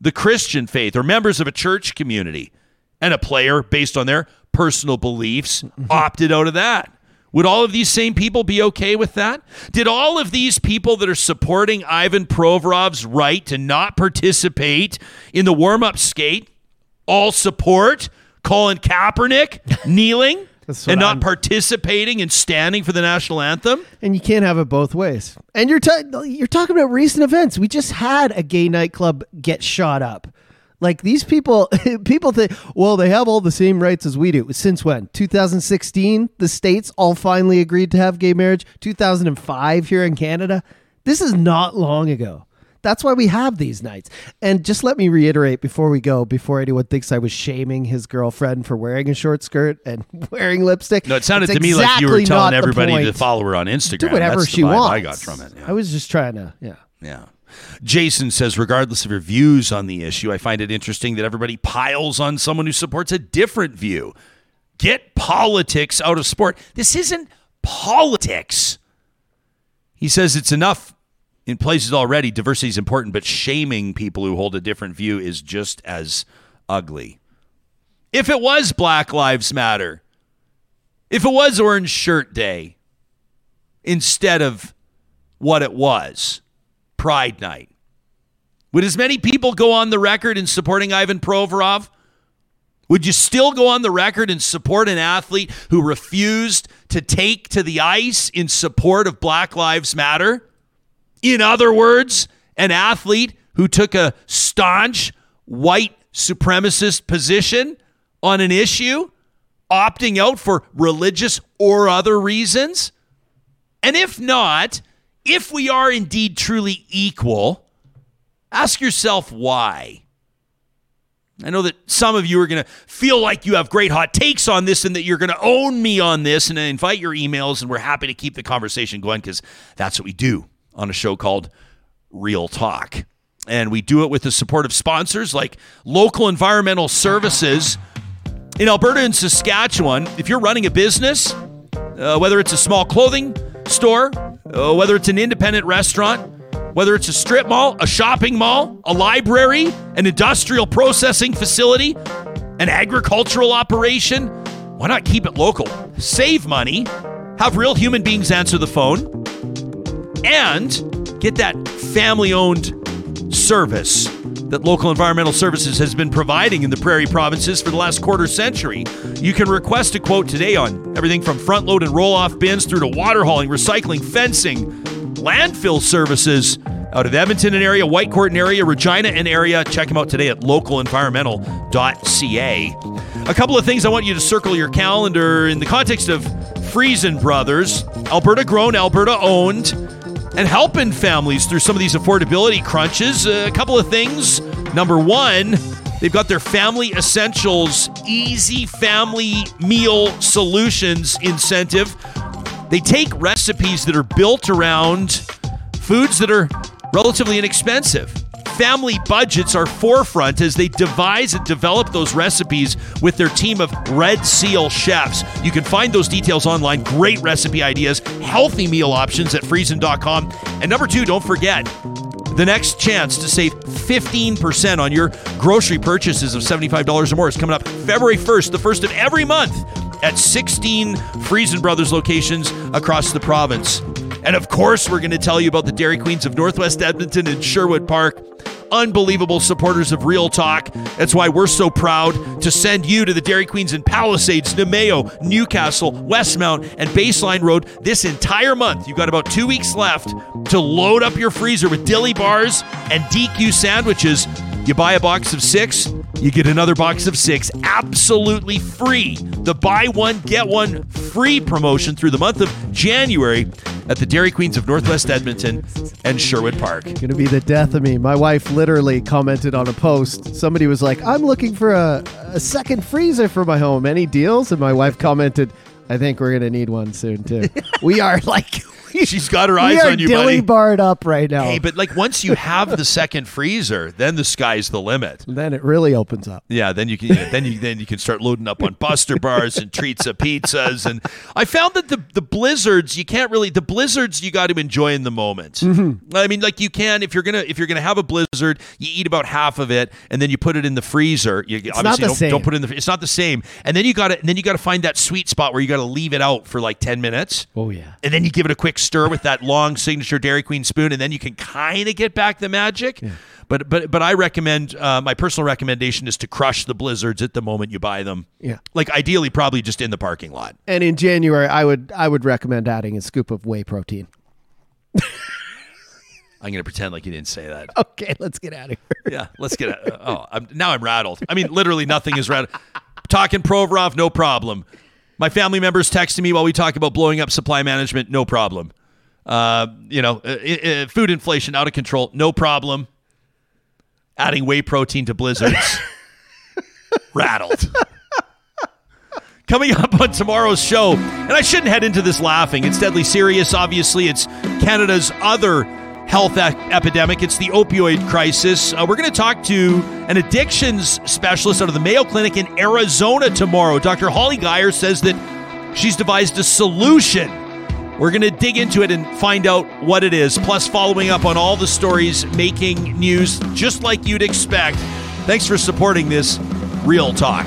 the Christian faith or members of a church community? And a player based on their personal beliefs mm-hmm. opted out of that. Would all of these same people be okay with that? Did all of these people that are supporting Ivan Provorov's right to not participate in the warm up skate all support Colin Kaepernick kneeling and not I'm- participating and standing for the national anthem? And you can't have it both ways. And you're ta- you're talking about recent events. We just had a gay nightclub get shot up. Like these people, people think, well, they have all the same rights as we do. Since when? 2016, the states all finally agreed to have gay marriage. 2005 here in Canada. This is not long ago. That's why we have these nights. And just let me reiterate before we go, before anyone thinks I was shaming his girlfriend for wearing a short skirt and wearing lipstick. No, it sounded to me like you were telling everybody to follow her on Instagram. Do whatever That's she wants. I got from it. yeah. I was just trying to, yeah. Yeah. Jason says, regardless of your views on the issue, I find it interesting that everybody piles on someone who supports a different view. Get politics out of sport. This isn't politics. He says it's enough in places already. Diversity is important, but shaming people who hold a different view is just as ugly. If it was Black Lives Matter, if it was Orange Shirt Day, instead of what it was, Pride Night. Would as many people go on the record in supporting Ivan Provorov? Would you still go on the record and support an athlete who refused to take to the ice in support of Black Lives Matter? In other words, an athlete who took a staunch white supremacist position on an issue, opting out for religious or other reasons? And if not, if we are indeed truly equal, ask yourself why. I know that some of you are going to feel like you have great hot takes on this and that you're going to own me on this and I invite your emails and we're happy to keep the conversation going because that's what we do on a show called Real Talk. And we do it with the support of sponsors like local environmental services in Alberta and Saskatchewan. If you're running a business, uh, whether it's a small clothing store, uh, whether it's an independent restaurant, whether it's a strip mall, a shopping mall, a library, an industrial processing facility, an agricultural operation, why not keep it local? Save money, have real human beings answer the phone, and get that family owned service that local environmental services has been providing in the prairie provinces for the last quarter century. You can request a quote today on everything from front load and roll off bins through to water hauling, recycling, fencing, landfill services out of Edmonton and area, Whitecourt and area, Regina and area. Check them out today at localenvironmental.ca. A couple of things I want you to circle your calendar in the context of Freson Brothers, Alberta grown, Alberta owned and helping families through some of these affordability crunches. Uh, a couple of things. Number one, they've got their Family Essentials Easy Family Meal Solutions incentive. They take recipes that are built around foods that are relatively inexpensive. Family budgets are forefront as they devise and develop those recipes with their team of Red Seal chefs. You can find those details online. Great recipe ideas, healthy meal options at Freson.com. And number two, don't forget, The next chance to save 15% on your grocery purchases of $75 or more is coming up February 1st, the first of every month, at 16 Freson Brothers locations across the province. And of course, we're going to tell you about the Dairy Queens of Northwest Edmonton and Sherwood Park unbelievable supporters of Real Talk. That's why we're so proud to send you to the Dairy Queens in Palisades, Namao, Newcastle, Westmount, and Baseline Road this entire month. You've got about two weeks left to load up your freezer with dilly bars and DQ sandwiches. You buy a box of six, you get another box of six absolutely free. The buy one, get one free promotion through the month of January at the Dairy Queens of Northwest Edmonton and Sherwood Park. It's Gonna be the death of me. My wife literally commented on a post. Somebody was like, I'm looking for a, a second freezer for my home. Any deals? And my wife commented, I think we're gonna need one soon too. we are like She's got her eyes we are on you, dilly buddy. barred up right now. Hey, but like once you have the second freezer, then the sky's the limit. then it really opens up. Yeah, then you can yeah, then you then you can start loading up on Buster bars and Treatzza pizzas and I found that the the blizzards you can't really the blizzards you got to enjoy in the moment. Mm-hmm. I mean, like you can if you're gonna if you're gonna have a blizzard, you eat about half of it and then you put it in the freezer. You not obviously the don't, same. don't put it in the. It's not the same. And then you got to then you got to find that sweet spot where you got to leave it out for like ten minutes. Oh yeah. And then you give it a quick stir with that long signature Dairy Queen spoon, and then you can kind of get back the magic. But but but I recommend uh, my personal recommendation is to crush the blizzards at the moment you buy them. Yeah. like ideally probably just in the parking lot. And in January, I would I would recommend adding a scoop of whey protein. I'm gonna pretend like you didn't say that. Okay, let's get out of here. Yeah, let's get. it. Oh, I'm, now I'm rattled. I mean, literally nothing is rattled. Talking Provorov, no problem. My family members texting me while we talk about blowing up supply management, no problem. Uh, you know, uh, uh, food inflation out of control, no problem. Adding whey protein to blizzards, rattled. Coming up on tomorrow's show, and I shouldn't head into this laughing. It's deadly serious. Obviously, it's Canada's other health e- epidemic. It's the opioid crisis. Uh, we're going to talk to an addictions specialist out of the Mayo Clinic in Arizona tomorrow. Dr. Holly Geyer says that she's devised a solution. We're going to dig into it and find out what it is, plus following up on all the stories making news just like you'd expect. Thanks for supporting this Real Talk.